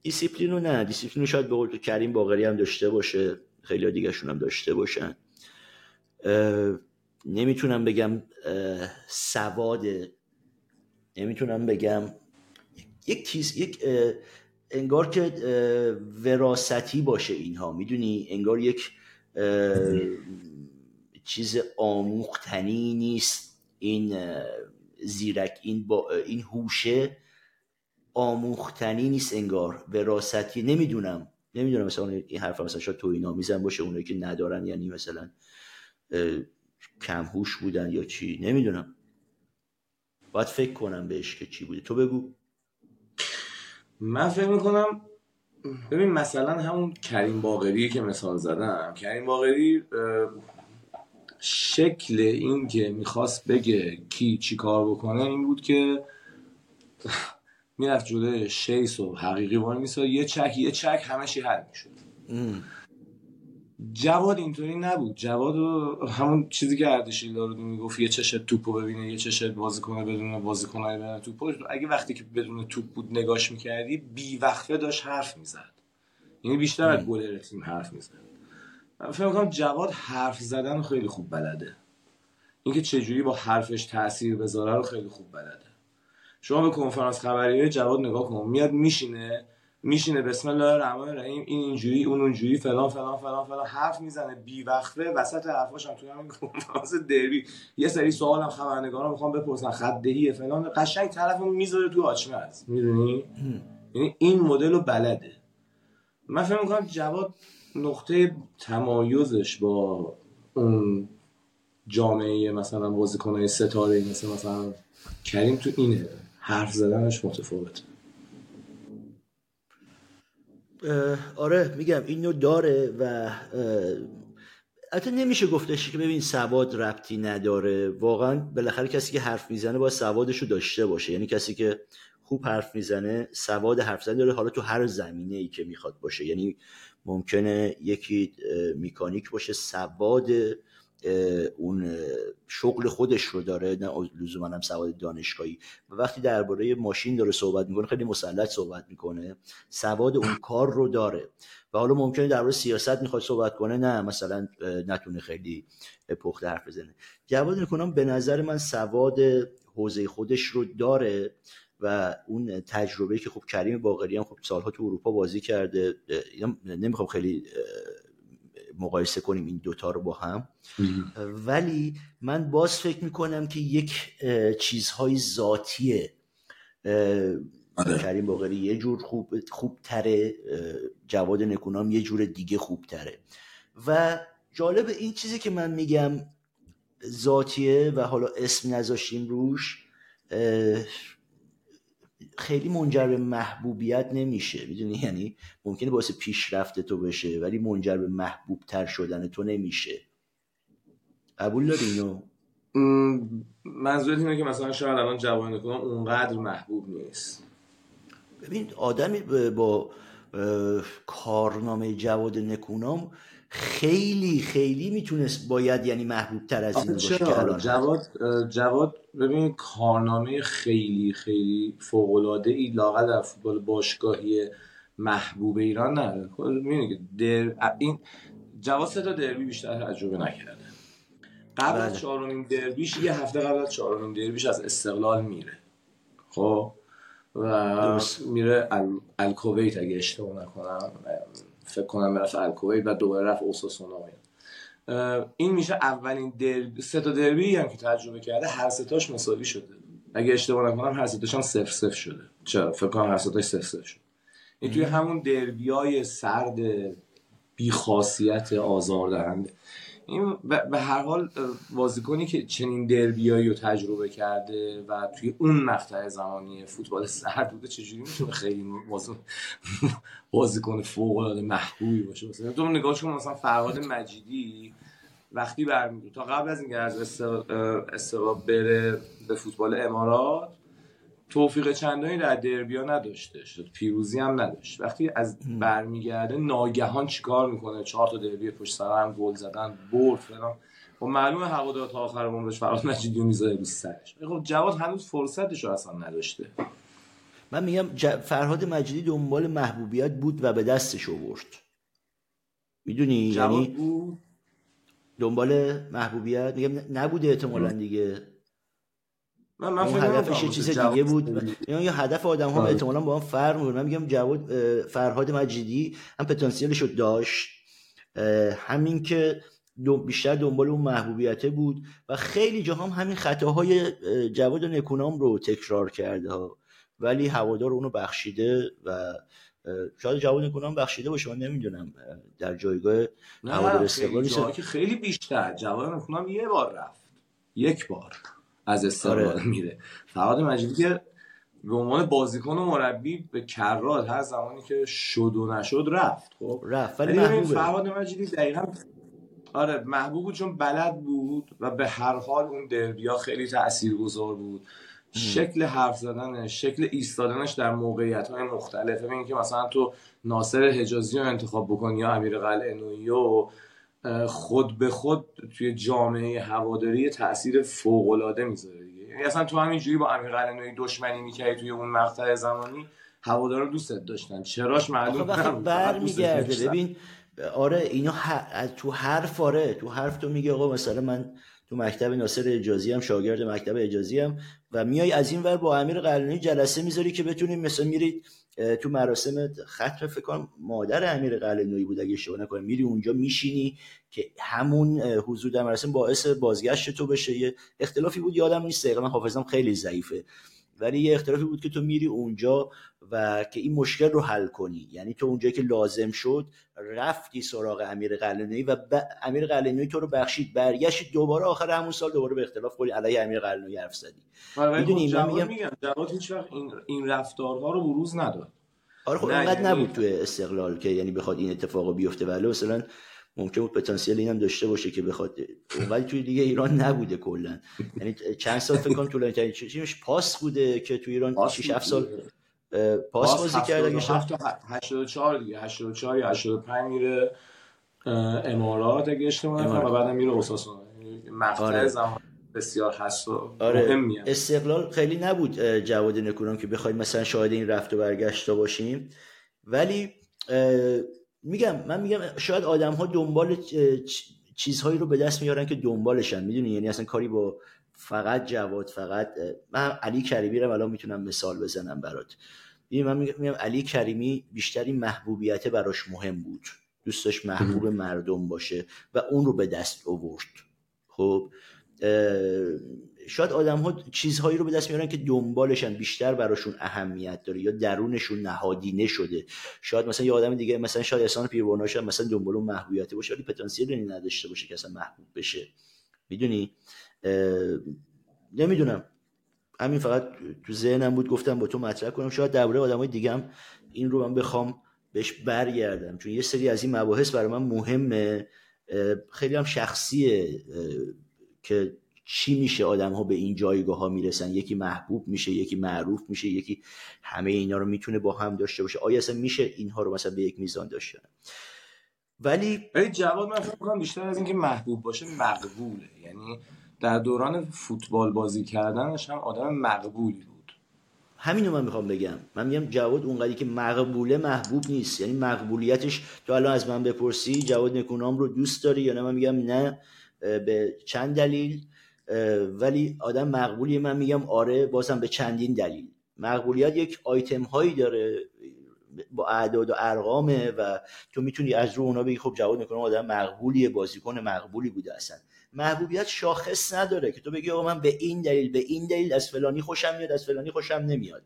دیسیپلین رو نه. دیسیپلین رو شاید به قول کریم باقری هم داشته باشه خیلی دیگه هم داشته باشن. نمی‌تونم بگم سواد نمی‌تونم بگم. یک چیز یک انگار که وراستی باشه اینها. می‌دونی؟ انگار یک چیز آموختنی نیست. این زیرک این با این هوشه آموختنی نیست انگار. وراستی نمی‌دونم. نمی‌دونم مثلا این حرف مثلا شاید توی نامیزن باشه اونایی که ندارن یعنی مثلا کم هوش بودن یا چی. نمی‌دونم. باید فکر کنم بهش که چی بوده. تو بگو. من فکر می‌کنم ببین مثلا همون کریم باقری که مثال زدم کریم باقری شکل این که می‌خواست بگه کی چی کار بکنه این بود که می‌رفت جلوی شیس و حقیقی وای میسا یه چک یه چک همه چی حل می‌شد. جواد اینطوری نبود. جواد همون چیزی که اردشیر دارد می‌گفت یه چشت توپو ببینه یه چشت بازی کنه بدون بازی کنه بدون توپو. اگه وقتی که بدون توپ بود نگاش می‌کردی بی وقفه داشت حرف می‌زد. یعنی بیشتر از گلر تیم حرف می‌زد. فکر کنم جواد حرف زدن خیلی خوب بلده. اینکه چجوری با حرفش تاثیر بذاره رو خیلی خوب بلده. شما به کنفرانس خبری جواد نگاه کن. میاد میشینه میشینه بسم الله الرحمن الرحیم این اینجوری اون اونجوری فلان فلان فلان فلان حرف می‌زنه بی وقفه وسط حرفاش هم توی همین کنفرانس دربی. یه سری سوال هم خبرنگارا می‌خوام بپرسن خط دهی فلان قشنگ طرفو می‌ذاره تو است می‌دونی؟ یعنی این مدل رو بلده. من فکر می‌کنم جواد نقطه تمایزش با اون جامعه مثلا بازیکنای ستاره مثل مثلا کریم تو اینه. حرف زدنش متفاوته. آره میگم اینو داره و البته نمیشه گفتش که ببین سواد ربطی نداره. واقعا بالاخره کسی که حرف می‌زنه باید سوادش رو داشته باشه. یعنی کسی که خوب حرف می‌زنه سواد حرف زدن داره حالا تو هر زمینه ای که می‌خواد باشه. یعنی ممکنه یکی میکانیک باشه سواد اون شغل خودش رو داره نه لزوما هم سواد دانشگاهی. و وقتی درباره ماشین داره صحبت می‌کنه خیلی مسلط صحبت می‌کنه سواد اون کار رو داره. و حالا ممکنه درباره سیاست می‌خواد صحبت کنه نه مثلا نتونه خیلی پخته حرف بزنه. جواد نکنم به نظر من سواد حوزه خودش رو داره و اون تجربه که خب کریم باقری هم خب سالها تو اروپا بازی کرده نمی‌خوام خیلی مقایسه کنیم این دوتا رو با هم. ولی من باز فکر می‌کنم که یک چیزهای ذاتیه آره. کریم باقری یه جور خوب, خوب تره جواد نکونام یه جور دیگه خوب تره و جالب این چیزی که من میگم ذاتیه و حالا اسم نذاشتیم روش خیلی منجر به محبوبیت نمیشه. می‌دونی؟ یعنی ممکنه باعث پیشرفت تو بشه ولی منجر به محبوب تر شدن تو نمیشه. قبول داری اینو؟ منظورت اینه که مثلا شاید الان جوان کنم اونقدر محبوب نیست. ببین آدمی با کارنامه جواد نکونام خیلی خیلی می‌تونست باید یعنی محبوب تر از این باشه جواد جواد ببین کارنامه خیلی خیلی فوق العاده ای لاقل در فوتبال باشگاهی محبوب ایران خب، در این جواد سه تا دربی بیشتر تجربه نکرده. قبل از بله. چهارمین دربیش یه هفته قبل از چهارمین دربیش از استقلال میره. خب؟ و میره الکویت اگه اشتباه نکنم. فکر کنم رفت الکویت و دوباره رفت اوساسونا این میشه اولین دربی سه تا دربی هم که تجربه کرده هر ستاش مساوی شده. اگه اشتباه نکنم هر ستاش هم صفر صفر شده. چرا؟ فکر کنم هر ستاش صفر صفر شده. این توی همون دربیای سرد بی خاصیت آزاردهنده. این به هر حال بازیکنی که چنین دربیایی رو تجربه کرده و توی اون مقطع زمانی فوتبال سرد بوده چجوری می‌تونه خیلی بازیکن فوق العاده محبوبی باشه؟ مثلا تو نگاهش کن مثلا فرهاد مجیدی وقتی برمیگرده تا قبل از اینکه از استقلال بره به فوتبال امارات توفیق چندانی در دربیا نداشته شد پیروزی هم نداشت. وقتی از برمیگرده ناگهان چیکار می‌کنه؟ چهار تا دربی پشت سر هم گل زدن برد فلان. خب معلومه هوادار تا آخر عمرش فراد مجیدی می‌ذاره رو سرش. خب جواد هنوز فرصتش رو اصلا نداشته. من میگم فرهاد مجیدی دنبال محبوبیت بود و به دستش آورد. می‌دونی؟ یعنی بود؟ دنبال محبوبیت؟ میگم نبوده احتمالا دیگه. من من اون هدفش یه چیز دیگه بود. یا یه هدف آدم ها آره. احتمالا با هم فرق می‌کنه. من میگم جواد فرهاد مجیدی هم پتانسیلش رو داشت. همین که بیشتر دنبال اون محبوبیته بود و خیلی جا هم همین خطاهای جواد نکونام رو تکرار کرده ها. ولی هوادار اونو بخشیده و شاید جواد نکونام بخشیده باشه. من نمی‌دونم در جایگاه هوادار استقلالی که خیلی بیشتر. جواد نکونام یه بار رفت. یک بار. از استقلال آره. میره فرهاد مجیدی که به عنوان بازیکن و مربی به کرات هر زمانی که شد و نشد رفت خب؟ رفت ولی محبوبه. فرهاد مجیدی دقیقا آره محبوب بود چون بلد بود و به هر حال اون دربیا خیلی تاثیرگذار بود. شکل حرف زدنش شکل ایستادنش در موقعیت های مختلف ببین که مثلا تو ناصر حجازی رو انتخاب بکنی یا امیر قلعه و خود به خود توی جامعه هواداری تاثیر فوق العاده می‌ذاره دیگه. یعنی اصلا تو همینجوری با امیر قلعه‌نویی دشمنی می‌کردی توی اون مقطع زمانی هوادارا دوستت داشتن. چراش معلوم نبود. برمیگرده ببین آره اینا تو حرف آره تو حرف تو میگه آقا مثلا من تو مکتب ناصر اجازی هم شاگرد مکتب اجازی هم و میای از این ور با امیر قلعه‌نویی جلسه می‌ذاری که بتونیم مثلا میرید تو مراسم ختم فکر کنم مادر امیر قلعه‌نویی بود اگه اشتباه نکنم. میری اونجا میشینی که همون حضور در مراسم باعث بازگشت تو بشه. یه اختلافی بود یادم نیست دقیقا من حافظم خیلی ضعیفه. ولی یه اختلافی بود که تو میری اونجا و که این مشکل رو حل کنی. یعنی تو اونجایی که لازم شد رفتی سراغ امیر قلعه‌نویی و ب... امیر قلعه‌نویی تو رو بخشید. برگشت دوباره آخر همون سال دوباره به اختلاف خوری علیه امیر قلعه‌نویی حرف زدی. می‌دونی من میگم میگم جواد هیچ وقت این این رفتارها رو بروز نداد. آره خب اینقدر یعنی نبود تو استقلال که یعنی بخواد این اتفاقو بیفته. ولی مثلا ممکن بود پتانسیل اینم داشته باشه که بخواد. ولی توی دیگه ایران نبوده کلا. یعنی چند سال فکر کنم طولانی ترین چیزش پاس بوده که تو ایران 6 7 سال پاس بازی کرده که 84 دیگه. 84 یا 85 میره امارات اگه اشتباه نکنم و بعدم میره اوساسونا. یعنی مقطع آره. زمان بسیار هست و آره. استقلال خیلی نبود جواد نکوران که بخوایم مثلا شاهد این رفت و برگشت باشیم. ولی میگم من میگم شاید آدم ها دنبال چیزهایی رو به دست میارن که دنبالشن. می‌دونی؟ یعنی اصلا کاری با فقط جواد فقط من علی کریمی رو الان می‌تونم مثال بزنم برات. من میگم علی کریمی بیشتری محبوبیت براش مهم بود. دوستش محبوب مردم باشه و اون رو به دست آورد. خب شاید آدم ها چیزهایی رو به دست میارن که دنبالشن بیشتر براشون اهمیت داره یا درونشون نهادینه شده. شاید مثلا یه آدم دیگه مثلا شاید احسان پیرباناش مثلا دنبال اون محبوبیت باشه ولی پتانسیل نداشته باشه که اصلا محبوب بشه. می‌دونی؟ نمی‌دونم. همین فقط تو ذهنم بود گفتم با تو مطرح کنم. شاید درباره آدمای دیگه هم این رو من بخوام بهش برگردم. چون یه سری از این مباحث برای من مهمه. خیلی هم شخصیه که چی میشه آدم ها به این جایگاه ها می‌رسن. یکی محبوب میشه یکی معروف میشه یکی همه اینا رو می‌تونه با هم داشته باشه. آیا اصلا میشه اینها رو مثلا به یک میزان داشته ولی ولی جواد من فکر کنم بیشتر از اینکه محبوب باشه مقبوله. یعنی در دوران فوتبال بازی کردنش هم آدم مقبولی بود. همینو من می‌خوام بگم. من میگم جواد اونقدری که مقبوله محبوب نیست. یعنی مقبولیتش تو الان از من بپرسی جواد نکونام رو دوست داری یا نه؟ من میگم نه به چند دلیل. ولی آدم مقبولی من میگم آره بازم به چندین دلیل. مقبولیت یک آیتم هایی داره با اعداد و ارقامه و تو می‌تونی از رو اونا بگی خب جواد نکنم آدم مقبولیه بازیکن مقبولی بوده اصلا. محبوبیت شاخص نداره که تو بگی آقا من به این دلیل به این دلیل از فلانی خوشم میاد از فلانی خوشم نمیاد.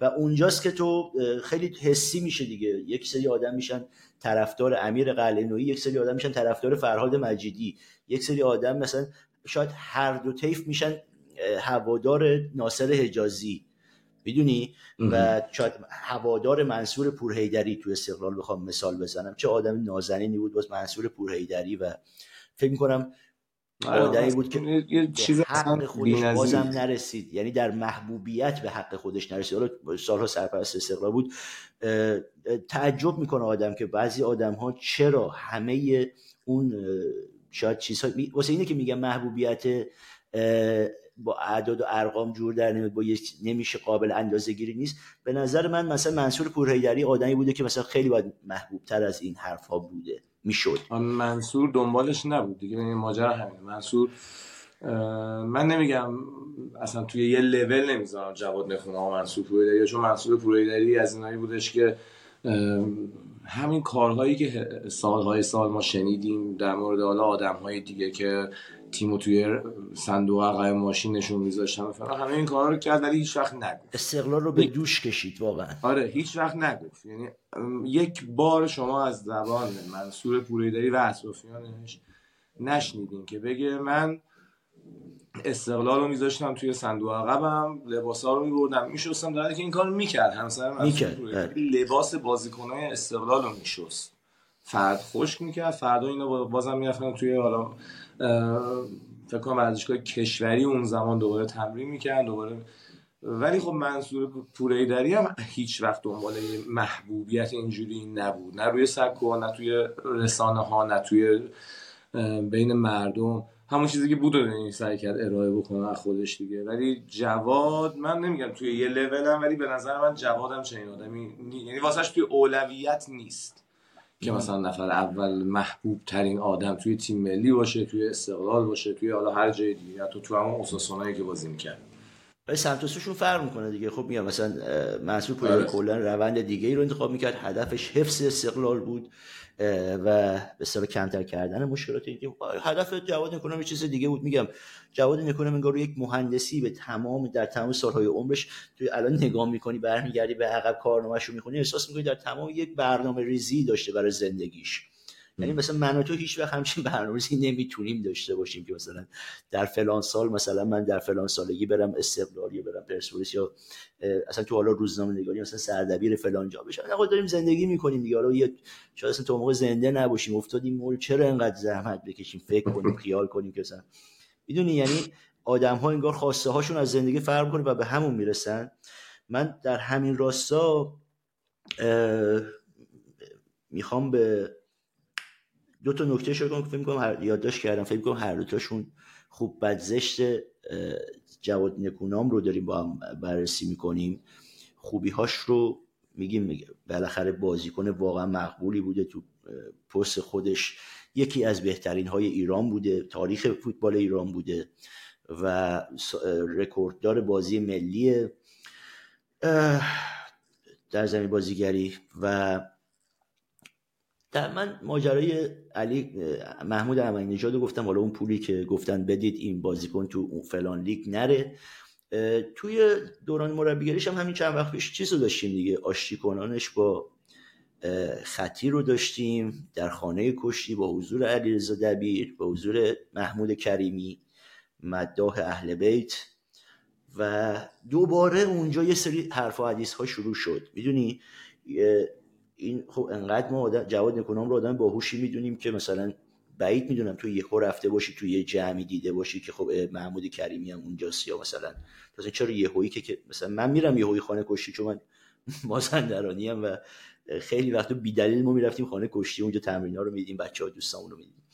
و اونجاست که تو خیلی حسی میشه دیگه. یک سری آدم میشن طرفدار امیر قلعه‌نویی یک سری آدم میشن طرفدار فرهاد مجیدی. یک سری آدم مثلا شاید هر دو طیف میشن هوادار ناصر حجازی. می‌دونی؟ و شاید هوادار منصور پورهیدری تو استقلال بخوام مثال بزنم. چه آدم نازنینی بود باز منصور پورهیدری و فکر می‌کنم آدمی بود که یه چیز حق خودش بازم نرسید. یعنی در محبوبیت به حق خودش نرسید. حالا سالها سرپرست استقلال بود. تعجب می‌کنه آدم که بعضی آدم ها چرا همه اون شاید چیزها واسه اینه که میگم محبوبیت با اعداد و ارقام جور در نمیاد با نمیشه قابل اندازه گیری نیست. به نظر من مثلا منصور پورهیدری آدمی بوده که مثلا خیلی باید محبوب تر از این حرف ها بوده. می‌شد. منصور دنبالش نبود دیگه این ماجرا همینه. منصور من نمیگم اصلا توی یه لول نمی‌ذارم جواد نخونه ها منصور پورهیدری چون منصور پورهیدری از اینایی بودش که همین کارهایی که سالهای سال ما شنیدیم در مورد حالا آدم دیگه که تیمو توی صندوق عقب ماشین نشون میذاشتن فقط همه این کارا رو کرد ولی هیچ وقت نگفت. استقلال رو به دوش کشید واقعا. آره هیچ وقت نگفت. یعنی یک بار شما از زبان منصور پوریدری و اطرافیانش نشنیدین که بگه من استقلال رو میذاشتم توی صندوق عقبم لباسا رو میبردم میشستم در که این کار می‌کرد. همسر می‌کرد لباس بازیکنای استقلال رو میشست. فرد خشک می‌کرد. فردا اینا بازم می‌رفتن توی حالا فکر کنم ورزشگاه کشوری اون زمان دوباره تمرین می‌کرد دوباره. ولی خب منصور پوریدری هم هیچ وقت دنبال محبوبیت اینجوری نبود. نه روی سکو نه توی رسانه ها نه توی بین مردم. همون چیزی که بود رو سعی کرد ارائه بکنه خودش دیگه. ولی جواد من نمیگم توی یه لول ولی به نظر من جوادم چنین آدمی یعنی واسهش توی اولویت نیست. که مثلا نفر اول محبوب ترین آدم توی تیم ملی باشه توی استقلال باشه توی حالا هر جای دیگه تو تو همون اساسونایی که بازی می‌کرد ولی سمت سوشون فرق می‌کنه دیگه. خب میگم مثلا منصور پوری آره. کلا روند دیگه ای رو انتخاب می‌کرد. هدفش حفظ استقلال بود و به سر کمتر کردن مشکلات این هدف جواد نکنم یه چیز دیگه بود. میگم جواد نکنم انگار یک مهندسی به تمام در تمام سالهای عمرش توی الان نگاه می‌کنی برمیگردی به عقب کارنامه‌شو می‌خونی احساس می‌کنی در تمام یک برنامه ریزی داشته برای زندگیش. یعنی مثلا من و تو هیچ وقت همچین برنامه‌ریزی نمی‌تونیم داشته باشیم که مثلا در فلان سال مثلا من در فلان سالگی برم استقلال یا برم پرسپولیس یا اصلا تو حالا روزنامه نگاری مثلا سردبیر فلان جا بشم. نه داریم زندگی می‌کنیم دیگه. حالا یه شاید اصلا تو موقع زنده نباشیم. افتادیم مول. چرا انقدر زحمت بکشیم؟ فکر کنیم خیال کنیم که مثلا می‌دونی یعنی آدم ها انگار خواسته هاشون از زندگی فرق کنه و به همون می‌رسن. من در همین راستا می‌خوام به دو تا نکته شو کنم فکر کنم یادداشت کردم. فکر کنم هر دو تاشون خوب بد زشت جواد نکونام رو داریم با هم بررسی می‌کنیم. خوبی هاش رو میگیم بالاخره بازیکن واقعا مقبولی بوده تو پست خودش. یکی از بهترین های ایران بوده تاریخ فوتبال ایران بوده و رکورددار بازی ملی در زمین بازیگری و در من ماجرای علی محمود احمدی نژاد گفتم حالا اون پولی که گفتن بدید این بازیکن تو اون فلان لیگ نره. توی دوران مربیگریش هم همین چند وقت پیش چیز رو داشتیم دیگه. آشتی کنانش با خطی رو داشتیم در خانه کشتی با حضور علیرضا دبیر با حضور محمود کریمی مداح اهل بیت و دوباره اونجا یه سری حرف و حدیث ها شروع شد. می‌دونی؟ این خب انقدر ما جواد نکنام رو آدم باهوشی می‌دونیم که مثلا بعید می‌دونم توی یه رفته باشی توی یه جمعی دیده باشی که خب محمود کریمی هم اونجاست یا مثلا. مثلا چرا یهویی که مثلا من میرم یهویی خانه کشتی چون من مازندرانی و خیلی وقت بی دلیل ما می‌رفتیم خانه کشتی اونجا تمرین ها رو میدیم بچه ها دوستامون رو میدیم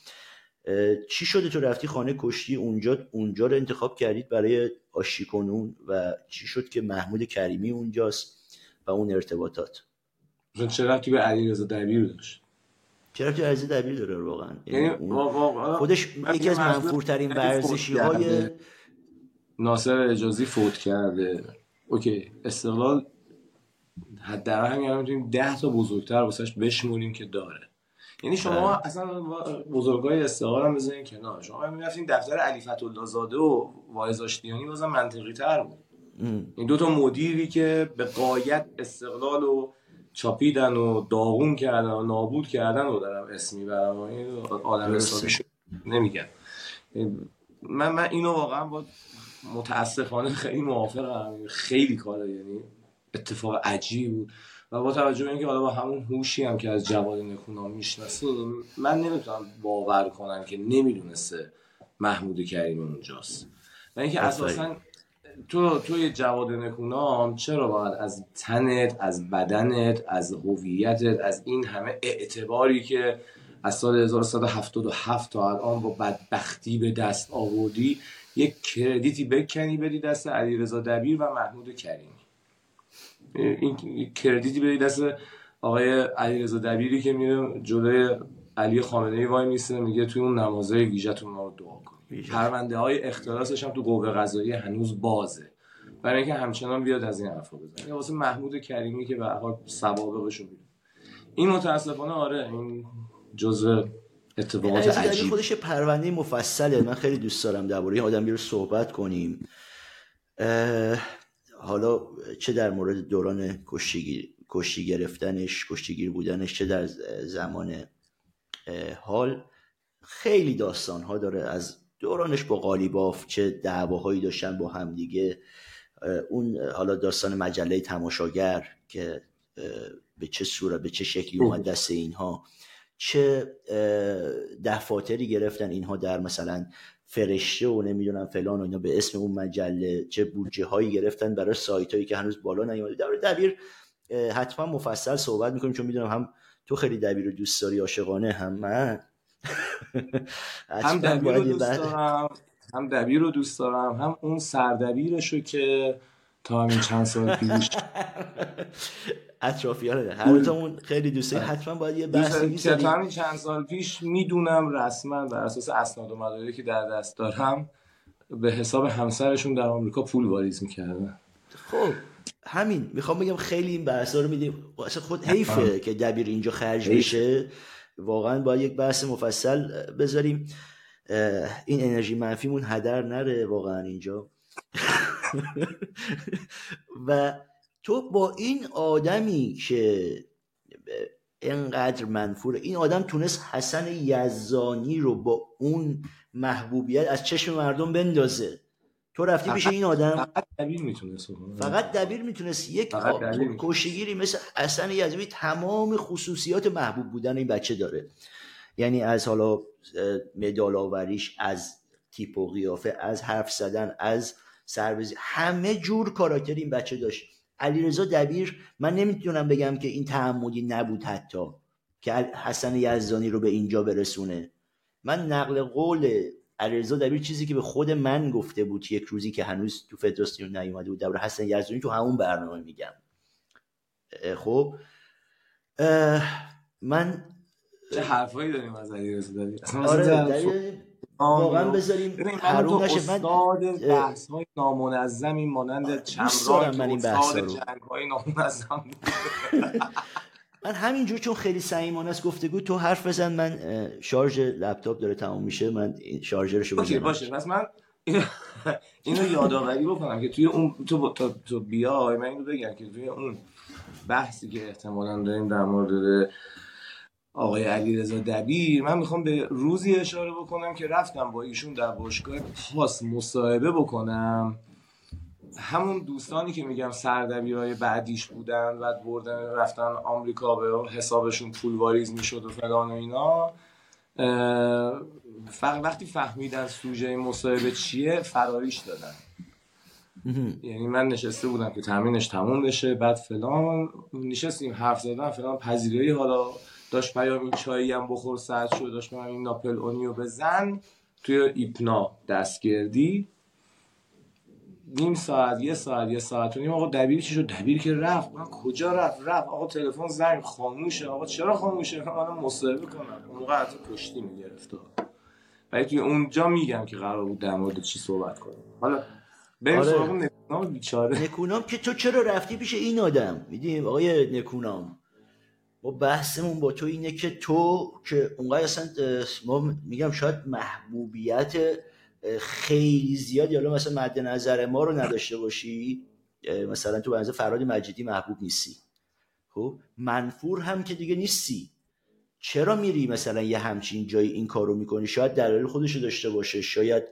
چی شده تو رفتی خانه کشتی؟ اونجا اونجا رو انتخاب کردید برای آشی کنون و چی شد که محمود کریمی اونجاست و اون ارتباطات؟ مثلا چه رفتی به علیرضا دبیر داشت؟ چه رفتی علیرضا دبیر داره واقعا؟ یعنی خودش یکی از منفورترین ورزشی های ناصر اجازی فوت کرده. اوکی استقلال حداقل همین الان می‌تونیم 10 تا بزرگتر واسش بشمونیم که داره. یعنی شما بله. اصلا بزرگای استقلال هم بزنین کنار. شما می‌رفتین دفتر علی فتحالله زاده و واعظ آشتیانی بازم منطقی تر بود این دو تا مدیری که به قایت استقلال و چاپیدن و داغون کردن و نابود کردن رو دارم اسم می‌برم. و این آدم حسابی نمیگن من من اینو واقعا با متاسفانه خیلی موافقم. خیلی کاره. یعنی اتفاق عجیبی بود. و با توجه به اینکه حالا با همون هوشی هم که از جواد نکونام می‌شناسیم من نمی‌تونم باور کنم که نمی‌دونسته محمود کریم اونجاست و اینکه اساسا تو توی جواد نکونام چرا باید از تنت از بدنت از هویتت از این همه اعتباری که از سال 1177 تا الان با بدبختی به دست آوردی یک کردیتی بکنی بدی دست علیرضا دبیر و محمود کریمی این کردیتی بدی دست آقای علیرضا دبیری که میره جلوی علی خامنه ای وای میسته میگه توی اون نمازهای ویژه‌تون ما رو دعا کنید پرونده های اختلاسش هم تو قوه قضایی هنوز بازه. برای اینکه همچنان بیاد از این حرفا بزنه. واسه محمود کریمی که به حال سوابقش رو این متاسفانه آره این جزء اتفاقات عجیب. خودش پرونده مفصله. من خیلی دوست دارم درباره این آدمی رو صحبت کنیم. حالا چه در مورد دوران کشتیگیر کشتی گرفتنش کشتیگیر بودنش چه در زمان حال؟ خیلی داستان ها داره از دورانش با قالیباف چه دعواهایی داشتن با همدیگه اون حالا داستان مجله تماشاگر که به چه صورت به چه شکلی اومد دست اینها چه دفاتری گرفتن اینها در مثلا فرشته و نمی‌دونم فلان و اینا به اسم اون مجله چه بودجه هایی گرفتن برای سایت هایی که هنوز بالا نیومده. در دبیر حتما مفصل صحبت می‌کنیم چون می‌دونم هم تو خیلی دبیر رو دوست داری عاشقانه هم من. هم دبیر رو دوست دارم هم دبیر رو دوست دارم هم اون سردبیرشو که تا همین چند سال پیش اطرافیان هر اون خیلی دوسته. حتما باید یه بحثی تا همین چند سال پیش می‌دونم رسما بر اساس اسناد و مدارکی که در دست دارم به حساب همسرشون در آمریکا پول واریز می‌کردن. خب همین. می‌خوام بگم خیلی این بحثا رو میدیم. خود حیفه که دبیر اینجا خرج بشه. واقعا با یک بحث مفصل بذاریم این انرژی منفیمون هدر نره واقعا اینجا. و تو با این آدمی که انقدر منفور این آدم تونست حسن یزانی رو با اون محبوبیت از چشم مردم بندازه. تو رفتی پیش این آدم؟ فقط دبیر می‌تونست فقط دبیر می‌تونست؟ یک کشگیری مثل حسن یزوی تمام خصوصیات محبوب بودن این بچه داره. یعنی از حالا مدال آوریش از تیپ و قیافه از حرف زدن از سربزی همه جور کاراکتر این بچه داشت. علیرضا دبیر من نمی‌تونم بگم که این تعمدی نبود حتی که حسن یزدانی رو به اینجا برسونه. من نقل قول علیرضا دبیر چیزی که به خود من گفته بود یک روزی که هنوز تو فدراسیون نیومده بود در حسن یزدانی تو همون برنامه میگم. خب من چه حرفایی داریم از علیرضا دبیر؟ آره واقعا بذاریم حروم نشه. من بحث های نامنظمی مانند چمران من این بحث رو. جنگ های نامنظم. من همینجور چون خیلی صمیمانه است گفتگو تو حرف بزن من شارژ لپتاپ داره تموم میشه من شارژرشو بزنم. باشه پس من اینو یادآوری بکنم که توی اون تو تو, تو بیای من اینو بگم که توی اون بحثی که احتمالا داریم در مورد آقای علیرضا دبیر من می‌خوام به روزی اشاره بکنم که رفتم با ایشون در باشگاه پاس مصاحبه بکنم. همون دوستانی که میگم سردبیرای بعدیش بودن و بردن رفتن آمریکا به حسابشون پول واریز می‌شد و فلان و اینا فقط وقتی فهمیدن سوژه مصاحبه چیه فراریش دادن. یعنی من نشسته بودم که تامینش تموم بشه بعد فلان نشستیم حرف زدن فلان پذیرایی. حالا داشت پیام این چایی هم بخور ساعت شد داشت پیام این ناپل اونیو بزن. توی ایپنا دستگردی. نیم ساعت یه ساعت یه ساعت و نیم. آقا دبیر چی شد؟ دبیر که رفت. من کجا رفت؟ رفت. آقا تلفن زنگ خاموشه. آقا چرا خاموشه؟ من مصاحبه کنم. اون موقع حتی کشتی می‌گرفت. ولی توی اونجا میگم که قرار بود در مورد چی صحبت کنیم. حالا بریم آره. سراغ نکونام بیچاره. نکونام که تو چرا رفتی پیش این آدم؟ میدیم آقای نکونام ما بحثمون با تو اینه که تو که اونقدر اصلا ما میگم شاید محبوبیت خیلی زیادی حالا مثلا مد نظر ما رو نداشته باشی مثلا تو بنظر فراد مجیدی محبوب نیستی. خب؟ منفور هم که دیگه نیستی. چرا میری مثلا یه همچین جایی این کارو می‌کنی؟ شاید دلایل خودشو داشته باشه شاید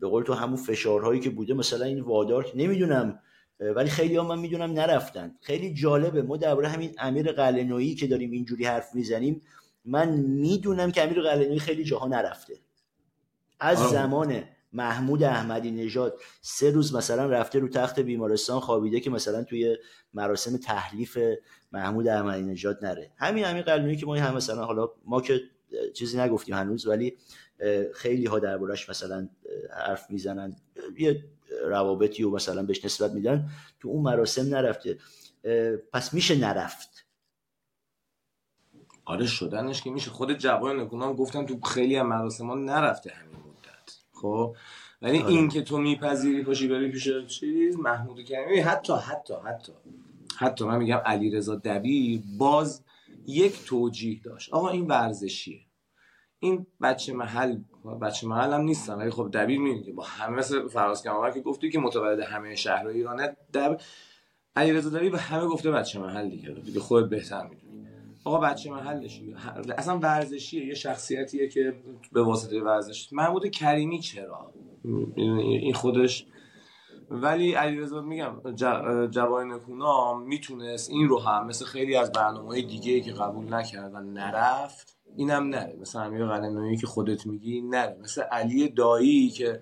به قول تو همون فشارهایی که بوده مثلا این وادار نمی‌دونم ولی خیلی هم من می‌دونم نرفتن. خیلی جالبه ما درباره همین امیر قلنویی که داریم اینجوری حرف می‌زنیم من می‌دونم که امیر قلنویی خیلی جاها نرفته. از زمان محمود احمدی نژاد سه روز مثلا رفته رو تخت بیمارستان خوابیده که مثلا توی مراسم تحلیف محمود احمدی نژاد نره. همین امیر قلنویی که ما هم مثلا حالا ما که چیزی نگفتیم هنوز ولی خیلی ها دربارش مثلا حرف می‌زنن یه روابطی و مثلا بهش نسبت میدن تو اون مراسم نرفته. پس میشه نرفت. آره شدنش که میشه. خود جوان نکنم گفتم تو خیلی از مراسم ها نرفته همین خب. ولی آره. این که تو میپذیری پاشی بری پیش چیز محمود کریمی حتی حتی حتی حتی من میگم علیرضا دبیر باز یک توجیه داشت. آقا این ورزشیه. این بچه محل بچه محل هم نیستن ولی خب دبیر میگه با همه مثل فراز کماور که گفتی که متولد همه شهر ایرانه دب علیرضا دبیر به همه گفته بچه محل دیگه. دیگه خودت بهتر می‌دونی. آقا بچه محلش اصلا ورزشیه یه شخصیتیه که به واسطه ورزش. محمود کریمی چرا؟ این خودش. ولی علیرضا میگم جوای نکونا می‌تونست این رو هم مثل خیلی از برنامه دیگه که قبول نکرد و نرفت اینم نره. مثل امیر قلنویی که خودت میگی نره. مثل علی دایی که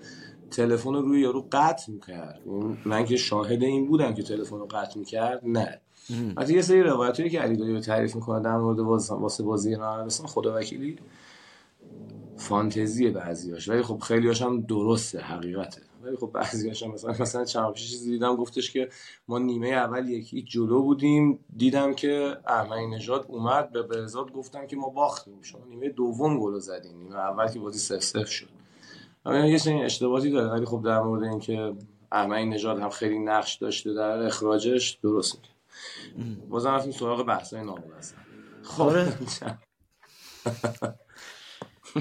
تلفن رو روی یارو قطع می‌کرد. من که شاهد این بودم که تلفن رو قطع می‌کرد نه حتی یه سری روایتی که علی رو تعریف می‌کنه در مورد واسه بازی عربستان خدا وکیلی فانتزیه بعضیاش ولی خب خیلی هم درسته حقیقته. ولی خب بعضیاش هم مثلا مثلا چند چیزی دیدم گفتش که ما نیمه اول یکی جلو بودیم دیدم که احمدی نژاد اومد به بهزاد گفتم که ما باختیم. شما نیمه دوم گل زدیم نیمه اول که بازی 0 0 شد. یه سری اشتباهی داره ولی خب در مورد اینکه احمدی نژاد هم خیلی نقش داشته در اخراجش درست میگه. بازم رفتیم سراغ بحثای نامنظم خب.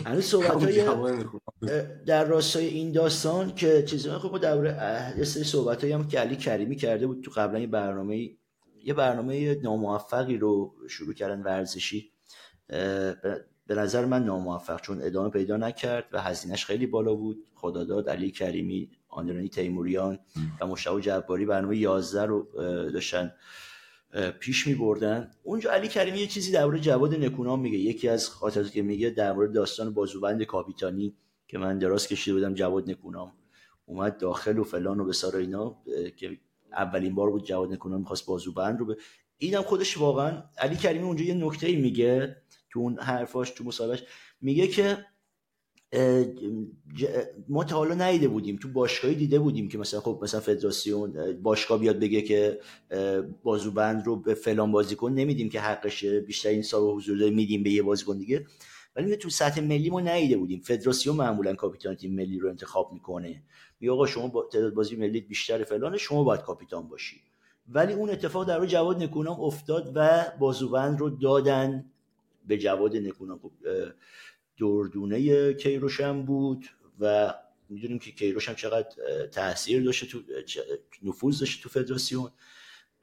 هنوز صحبت های در راستای این داستان که چیزی خب یه سری صحبت هم که علی کریمی کرده بود تو قبلا یه برنامه یه برنامه ناموفقی رو شروع کردن ورزشی. به نظر من ناموفق چون ادامه پیدا نکرد و هزینهش خیلی بالا بود. خداداد علی کریمی آنرانی تیموریان و مشتاق جباری برنامه 11 رو داشتن پیش می بردن اونجا علی کریمی یه چیزی درباره جواد نکونام میگه. یکی از خاطراتی که میگه در مورد داستان بازوبند کاپیتانی که من دراز کشیده بودم جواد نکونام اومد داخل و فلان و بسار اینا که اولین بار بود جواد نکونام می‌خواست بازوبند رو به اینم خودش واقعا علی کریمی اونجا یه نکته میگه تو اون حرفاش تو مصاحبهش میگه که ما تا حالا ندیده بودیم. تو باشگاهی دیده بودیم که مثلا خب مثلا فدراسیون باشگاه بیاد بگه که بازوبند رو به فلان بازیکن نمیدیم که حقشه بیشتر این سال حضور میدیم به یه بازیکن دیگه. ولی تو سطح ملی ما ندیده بودیم. فدراسیون معمولا کاپیتان تیم ملی رو انتخاب می‌کنه. میگه آقا شما با تعداد بازی ملی بیشتر فلان شما باید کاپیتان باشی. ولی اون اتفاق در جواد نکونام افتاد و بازوبند رو دادن به جواد نکونام. خب، دردونه کیروش هم بود و می‌دونیم که کیروش هم چقدر تاثیر داشته تو نفوذ داشته تو فدراسیون.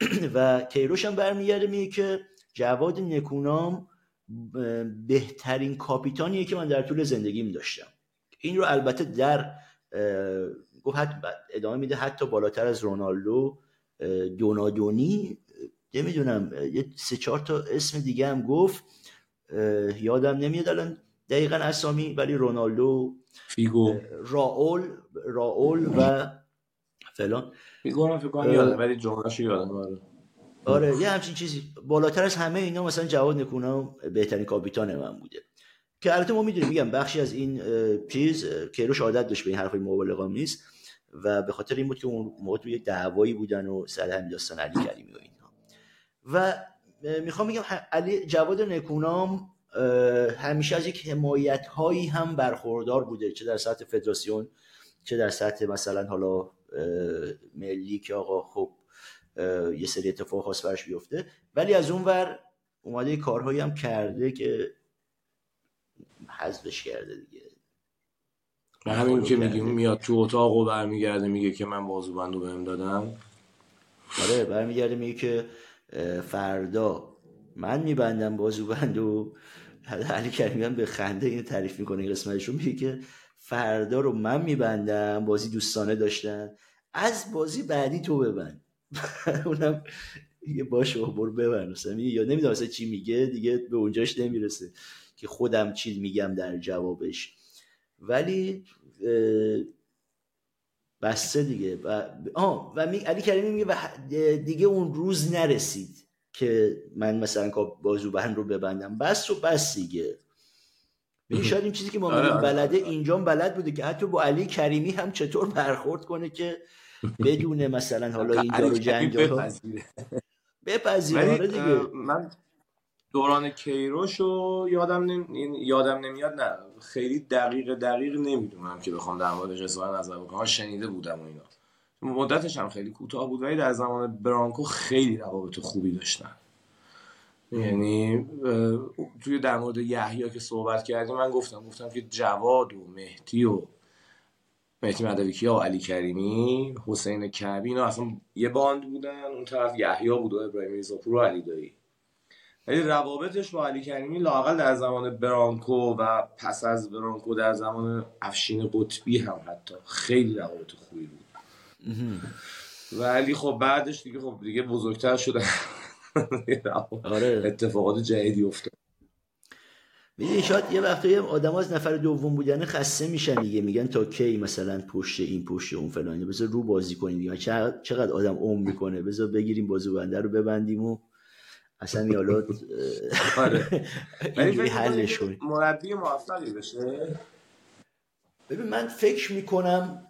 و کیروش هم برمیگرده میگه که جواد نکونام بهترین کاپیتانیه که من در طول زندگیم داشتم. این رو البته در گفت ادامه میده حتی بالاتر از رونالدو دونادونی نمی‌دونم یه سه چهار تا اسم دیگه هم گفت یادم نمیاد الان دقیقا اسامی ولی رونالدو فیگو. راول راول و فلان. فیگو هم فکر یادم ولی جمعه‌شو یادم آره یه همچین چیزی. بالاتر از همه اینا مثلا جواد نکونا بهترین کاپیتان من بوده. که البته ما می‌دونیم میگم بخشی از این چیز کیروش عادت داشت به این حرفای مبالغه نیست و به خاطر این بود که اون موقع تو یک دعوایی بودن و سر همین داستان علی کریمی و اینها. و می‌خوام بگم علی جواد نکونام همیشه از یک حمایت هایی هم برخوردار بوده چه در سطح فدراسیون چه در سطح مثلا حالا ملی که آقا خب یه سری اتفاق خاص برش بیفته. ولی از اون ور اومده کارهایی هم کرده که حذفش کرده دیگه. و همین که میگیم میاد تو اتاق و برمیگرده میگه که من بازوبندو بهم دادم آره برمیگرده میگه که فردا من میبندم بازوبندو علی کریمیان به خنده این تعریف می‌کنه این قسمتش رو میگه که فردا رو من میبندم بازی دوستانه داشتن. از بازی بعدی تو ببند. اونم یه باشه برو ببند. یا نمی‌دونم مثلا چی میگه دیگه به اونجاش نمی‌رسه که خودم چی میگم در جوابش. ولی بسته دیگه. و آه و علی کریمی میگه دیگه اون روز نرسید. که من مثلا بازو بند رو ببندم. بس رو بس دیگه. ببین شاید این چیزی که ما آره, آره. بلده اینجا بلد بوده که حتی با علی کریمی هم چطور برخورد کنه که بدون مثلا حالا این رو جنجال بپذیره. آره دیگه. من دوران کیروش رو یادم نمی... یادم نمیاد نه خیلی دقیق دقیق نمی‌دونم که بخوام در موردش اظهار نظر بکنم. شنیده بودم و اینا. مدتش هم خیلی کوتاه بود ولی در زمان برانکو خیلی روابط خوبی داشتن. یعنی توی در مورد یحیی که صحبت کردیم من گفتم گفتم که جواد و مهدی و مهدی مدویکی و علی کریمی حسین کعبی اینا اصلا یه باند بودن اون طرف یحیی بود و ابراهیم ریزاپور و علی دایی. ولی روابطش با علی کریمی لاقل در زمان برانکو و پس از برانکو در زمان افشین قطبی هم حتی خیلی روابط خوبی بود. ولی خب بعدش دیگه خب دیگه بزرگتر شده. آره. اتفاقات جدیدی افتاد. می‌دونی شاید یه وقتایی آدم از نفر دوم بودن خسته میشن دیگه. میگن تا کی مثلا پشت این پشت اون فلانی. بذار رو بازی کنیم دیگه. چقدر آدم عمر می‌کنه. بذار بگیریم بازی بنده رو ببندیم و اصلا یالا آره. اینجوری حلش کنیم. مربی موفقی بشه؟ ببین من فکر می‌کنم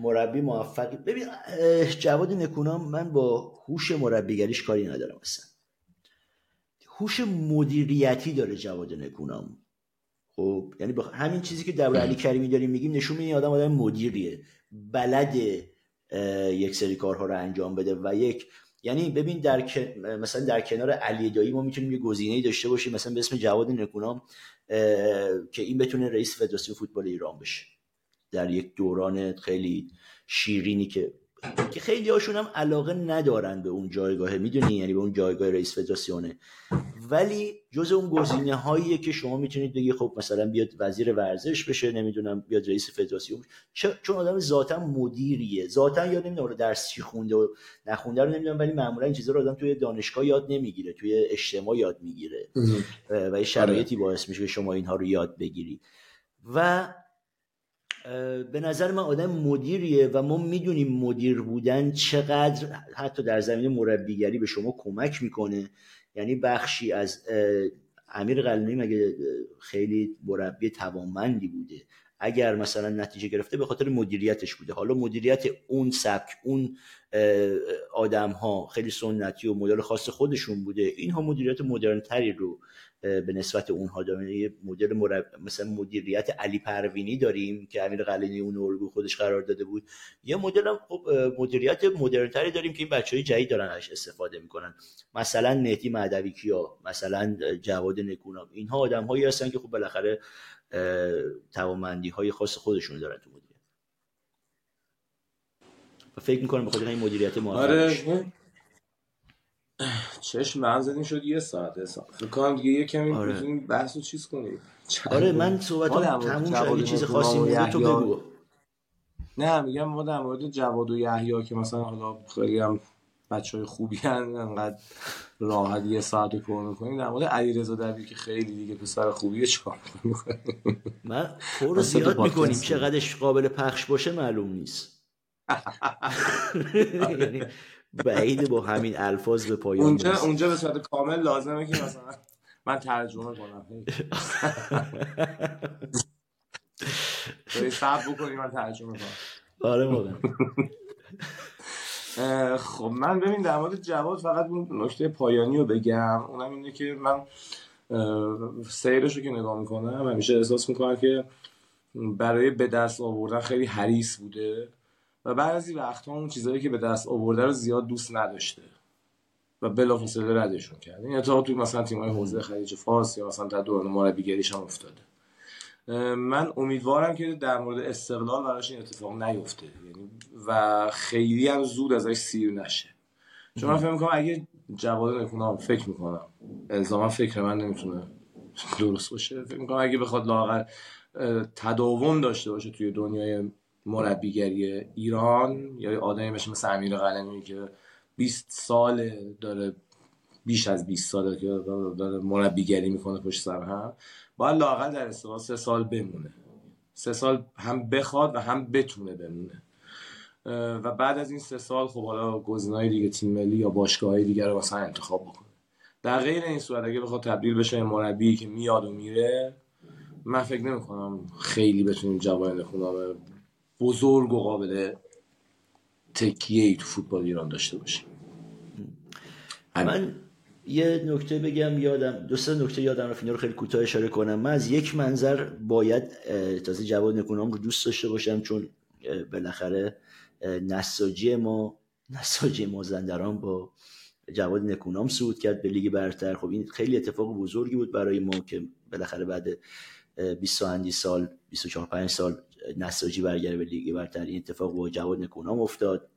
مربی موفقی. ببین جواد نکونام من با هوش مربیگریش کاری ندارم اصلا. هوش مدیریتی داره جواد نکونام خب یعنی همین چیزی که در علی کریمی داریم میگیم نشون میده آدم آدم مدیریه. بلد یک سری کارها رو انجام بده و یک یعنی ببین در مثلا در کنار علی دایی ما می‌تونیم یه گزینه‌ای داشته باشیم. مثلا به اسم جواد نکونام که این بتونه رئیس فدراسیون فوتبال ایران بشه. در یک دوران خیلی شیرینی که که خیلی هاشون هم علاقه ندارن به اون جایگاه می‌دونی؟ یعنی به اون جایگاه رئیس فدراسیونه. ولی جز اون گزینه هاییه که شما می‌تونید بگی خب مثلا بیاد وزیر ورزش بشه نمی‌دونم بیاد رئیس فدراسیون چون آدم ذاتا مدیریه. ذاتا یاد نمی‌دونم درس چی خونده و نخونده رو نمی‌دونم ولی معمولا این چیزا رو آدم توی دانشگاه یاد نمی‌گیره توی اجتماع یاد می‌گیره. و شرایطی باعث میشه که شما اینها رو یاد بگیری. و به نظر من آدم مدیریه و ما می‌دونیم مدیر بودن چقدر حتی در زمین مربیگری به شما کمک می‌کنه. یعنی بخشی از امیر قلنی مگه خیلی مربی توانمندی بوده. اگر مثلا نتیجه گرفته به خاطر مدیریتش بوده. حالا مدیریت اون سبک اون آدم ها خیلی سنتی و مدل خاص خودشون بوده. اینها مدیریت مدرن تری رو به نسبت اونها داریم. یه مدل مرب... مثلا مدیریت علی پروینی داریم که امیر قلینی اون الگو خودش قرار داده بود. یه مدل هم خب مدیریت مدرنتری داریم که این بچه های جدید دارن ازش استفاده می‌کنن. مثلا مهدی مهدوی کیا مثلا جواد نکونام. اینها آدم هایی هستن که خب بالاخره توانمندی های خاص خودشون دارن تو مدیریت. فکر می‌کنم به خاطر این مدیریت ما آره. چشم من زدین شد یه ساعت حساب فکر کنم دیگه یه کمی آره. بتونیم بحث رو چیز کنیم. آره من صحبت تموم شد. چیز خاصی مونده تو بگو. نه میگم ما در مورد جواد و یحیی که مثلا حالا خیلی هم بچه های خوبی هن انقدر راحت یه ساعت رو پر می‌کنیم. در مورد علی دبی که خیلی دیگه پسر خوبیه چیکار من پر زیاد می‌کنیم. چقدرش قابل پخش باشه معلوم نیست. یعنی بعید با همین الفاظ به پایان اونجا اونجا به صورت کامل لازمه که مثلا من ترجمه کنم. صبر بکنی من ترجمه کنم. آره واقعا خب من ببین در مورد جواد فقط اون نکته پایانی رو بگم. اونم اینه که من سیرش رو که نگاه می‌کنم همیشه احساس می‌کنم که برای به دست آوردن خیلی حریص بوده. و بعضی وقتها اون چیزهایی که به دست آورده رو زیاد دوست نداشته و بلافاصله ردشون کرد. این اتفاق توی مثلا تیم‌های حوزه خلیج فارس یا مثلا در دوران مربیگریش هم افتاده. من امیدوارم که در مورد استقلال براش این اتفاق نیفته. یعنی و خیلی هم زود ازش سیر نشه. چون من فکر می‌کنم اگه جواد نکنم فکر می‌کنم الزاما فکر من نمی‌تونه درست باشه. فکر می‌کنم اگه بخواد لاغر تداوم داشته باشه توی دنیای مربیگری ایران یا آدمی باشه مثل امیر قلمی که 20 سال داره بیش از 20 سال که داره مربیگری می‌کنه پشت سر هم باید لاقل در استقلال سه سال بمونه. سه سال هم بخواد و هم بتونه بمونه. و بعد از این سه سال خب حالا گزینه‌های دیگه تیم ملی یا باشگاه‌های دیگر رو مثلا انتخاب بکنه. در غیر این صورت اگه بخواد تبدیل بشه مربی که میاد و میره من فکر نمی کنم خیلی بتونیم جوان نخونام بزرگ و قابل تکیه ای تو فوتبال ایران داشته باشیم. من یه نکته بگم یادم دو سه نکته یادم رفت رو خیلی کوتاه اشاره کنم. من از یک منظر باید تازه جواد نکونام رو دوست داشته باشم چون بالاخره نساجی ما نساجی مازندران با جواد نکونام صعود کرد به لیگ برتر. خب این خیلی اتفاق بزرگی بود برای ما که بالاخره بعد 20 اندی سال 24 5 سال نساجی برگرده به لیگ برتر این اتفاق با جواد نکونام افتاد.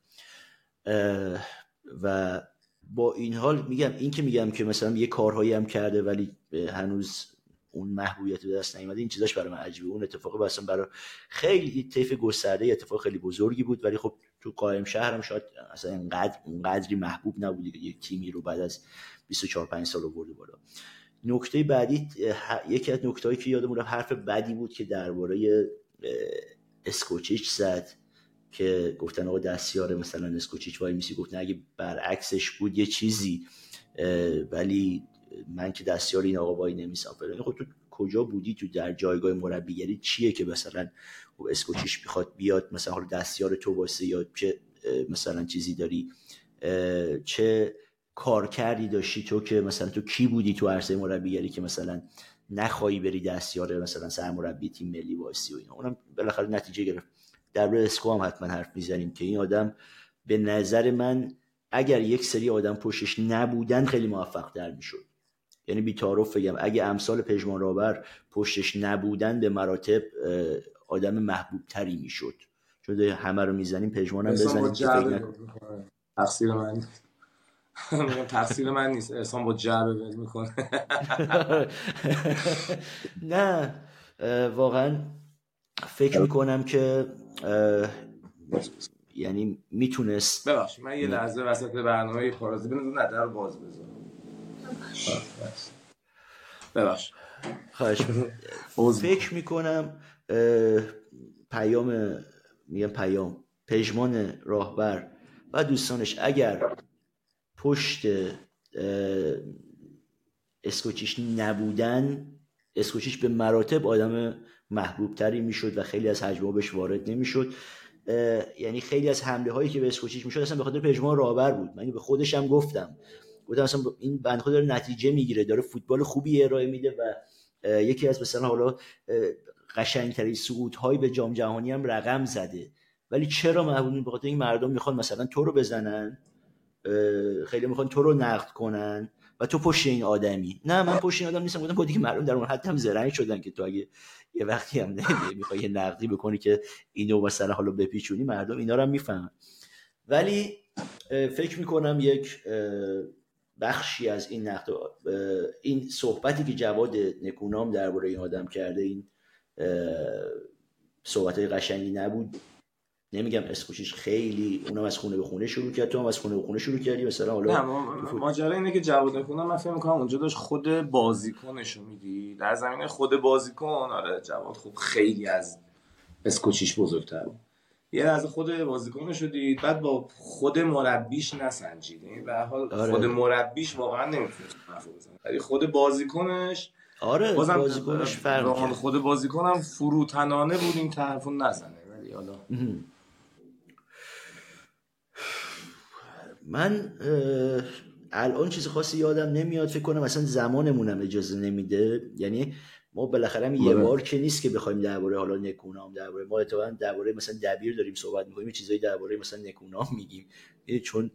و با این حال میگم این که میگم که مثلا یه کارهایی هم کرده ولی هنوز اون محبوبیت به دست نیومده این چیزاش برای من عجیبه. اون اتفاق مثلا برای خیلی طیف گسترده اتفاق خیلی بزرگی بود. ولی خب تو قائم شهرم شاید اصلا اینقدر اونقدری محبوب نبودی که یک تیمی رو بعد از 24 5 سال آورده بالا. نکته بعدی یکی از نکتهایی که یادمون حرف بدی بود که درباره اسکوچیچ زد که گفتن آقا دستیار مثلا اسکوچیچ وای میسی. گفتن اگه برعکسش بود یه چیزی. ولی من که دستیار این آقا وای نمیسم فلان. خب تو کجا بودی؟ تو در جایگاه مربیگری چیه که مثلا خب اسکوچیش می‌خواد بیاد؟ مثلا حالا دستیار تو واسه یا چه مثلا چیزی داری؟ چه کار کردی داشتی تو که مثلا تو کی بودی تو عرصه مربیگری که مثلا نخواهی بری دستیار مثلا سرمربی تیم ملی واسی و اینا. اونم بالاخره نتیجه گرفت. در اسکو هم حتما حرف می‌زنیم که این آدم به نظر من اگر یک سری آدم پشتش نبودن خیلی موفق در می‌شد. یعنی بی تعارف بگم اگه امثال پژمان رابر پشتش نبودن به مراتب آدم محبوب تری می‌شد. چون همه رو می‌زنیم پژمان هم بزنیم که فکر تقصیر من. تقصیر من نیست. احسان با جعبه ول می‌کنه. نه واقعا فکر می‌کنم که یعنی می‌تونست ببخش من یه لحظه وسط برنامه خارزی بنظر ندر رو باز بذارم. ببخش خواهش فکر می‌کنم پیام میگم پیام پژمان راهبر و دوستانش اگر پشت اسکوچیش نبودن اسکوچیش به مراتب آدم محبوب تری می‌شد و خیلی از حجمه بهش وارد نمی‌شد. یعنی خیلی از حمله هایی که به اسکوچیش می‌شد اصلا به خاطر پژمان راهبر بود. من به خودش هم گفتم. گفتم اصلا این بند خود داره نتیجه می‌گیره داره فوتبال خوبی ارائه میده و یکی از مثلا حالا قشنگترین صعود های به جام جهانی هم رقم زده. ولی چرا محبوبین به خاطر این مردم می‌خوان مثلا تو رو بزنن؟ خیلی می‌خوان تو رو نقد کنن و تو پشت این آدمی. نه من پشت این آدم نیستم گفتم که مردم در اون حد هم زرنگ شدن که تو اگه یه وقتی هم می‌خوای یه نقدی بکنی که اینو مثلا حالا بپیچونی مردم اینا رو هم می‌فهمن. ولی فکر می‌کنم یک بخشی از این نقد این صحبتی که جواد نکونام درباره این آدم کرده این صحبت قشنگی نبود. نمیگم اسکوچیش خیلی اونم از خونه به خونه شروع کرد. تو هم از خونه به خونه شروع کردی مثلا حالا ماجرا اینه که جواد نکونام من فکر می‌کنم اونجا داشت خود بازیکنش رو میدی در زمینه خود بازیکن آره جواد خوب خیلی از اسکوچیش بزرگتر یه از خود بازیکن شدید بعد با خود مربیش نسنجید. یعنی به حال آره. خود مربیش واقعا نمی‌تونه ولی خود بازیکنش آره بازم بازیکنش فرق خود بازیکنم فروتنانه بود این طرفو نزنه. ولی حالا من الان چیز خاصی یادم نمیاد فکر کنم اصلا زمانمونم اجازه نمیده. یعنی ما بالاخره یه بله. بار که نیست که بخوایم درباره حالا نکونام درباره ما اتفاقا درباره مثلا دبیر داریم صحبت می‌کنیم چیزایی درباره مثلا نکونام میگیم. چون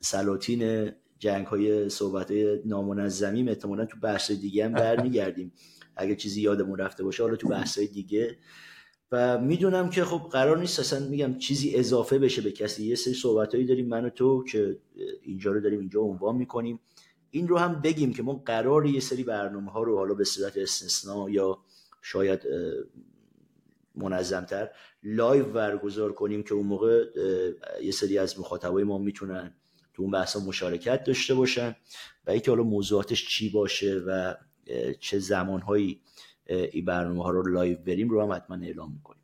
سلاطین جنگ های صحبت های نامنظمیم احتمالا تو بحث دیگه هم برمیگردیم. اگه چیزی یادمون رفته باشه حالا تو بحث دیگه و می‌دونم که خب قرار نیست اصلا میگم چیزی اضافه بشه به کسی. یه سری صحبتایی داریم من و تو که اینجا رو داریم اینجا عنوان می‌کنیم. این رو هم بگیم که ما قرار یه سری برنامه ها رو حالا به صورت استثنا یا شاید منظمتر live برگزار کنیم که اون موقع یه سری از مخاطبای ما می‌تونن تو اون بحثا مشارکت داشته باشن و اینکه حالا موضوعاتش چی باشه و چه زمانهایی این برنامه ها رو live بریم رو هم حتما اعلام می‌کنیم.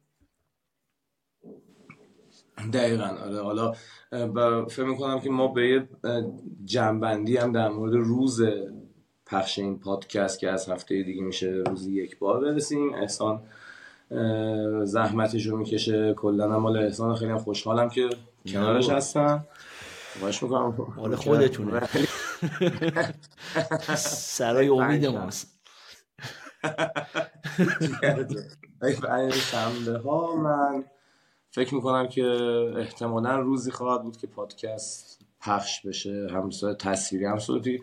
دقیقا آره. حالا فکر می‌کنم که ما به یه جنبندی هم در مورد روز پخش این پادکست که از هفته دیگه میشه روزی یک بار برسیم. احسان زحمتش رو می‌کشه. کلا مال احسان خیلی خوشحالم که کنارش هستم. باش می‌کنم. مال خودتونه. سرای امید ماست. شنبه ها من فکر می‌کنم که احتمالا روزی خواهد بود که پادکست پخش بشه. هم تصویری هم صوتی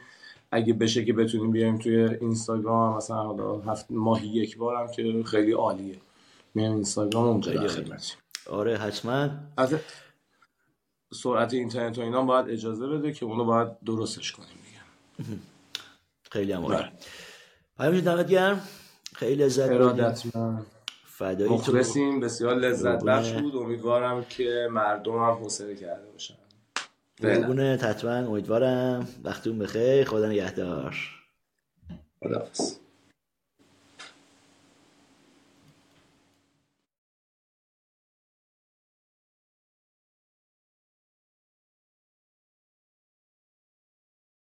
اگه بشه که بتونیم بیایم توی اینستاگرام. مثلا حالا هفت ماهی یک بارم که خیلی عالیه. میام اینستاگرام اونجا یه خدمت. آره حتما. از سرعت اینترنت و اینا باید اجازه بده که اونو باید درستش کنیم دیگه. خیلی هم پیام دمت گرم. خیلی لذت ارادت فدایی مخلصیم. بسیار لذت بخش بود. امیدوارم که مردم هم حوصله کرده باشن. قربونت حتما امیدوارم وقتون بخیر. خدا نگهدار. خداحافظ.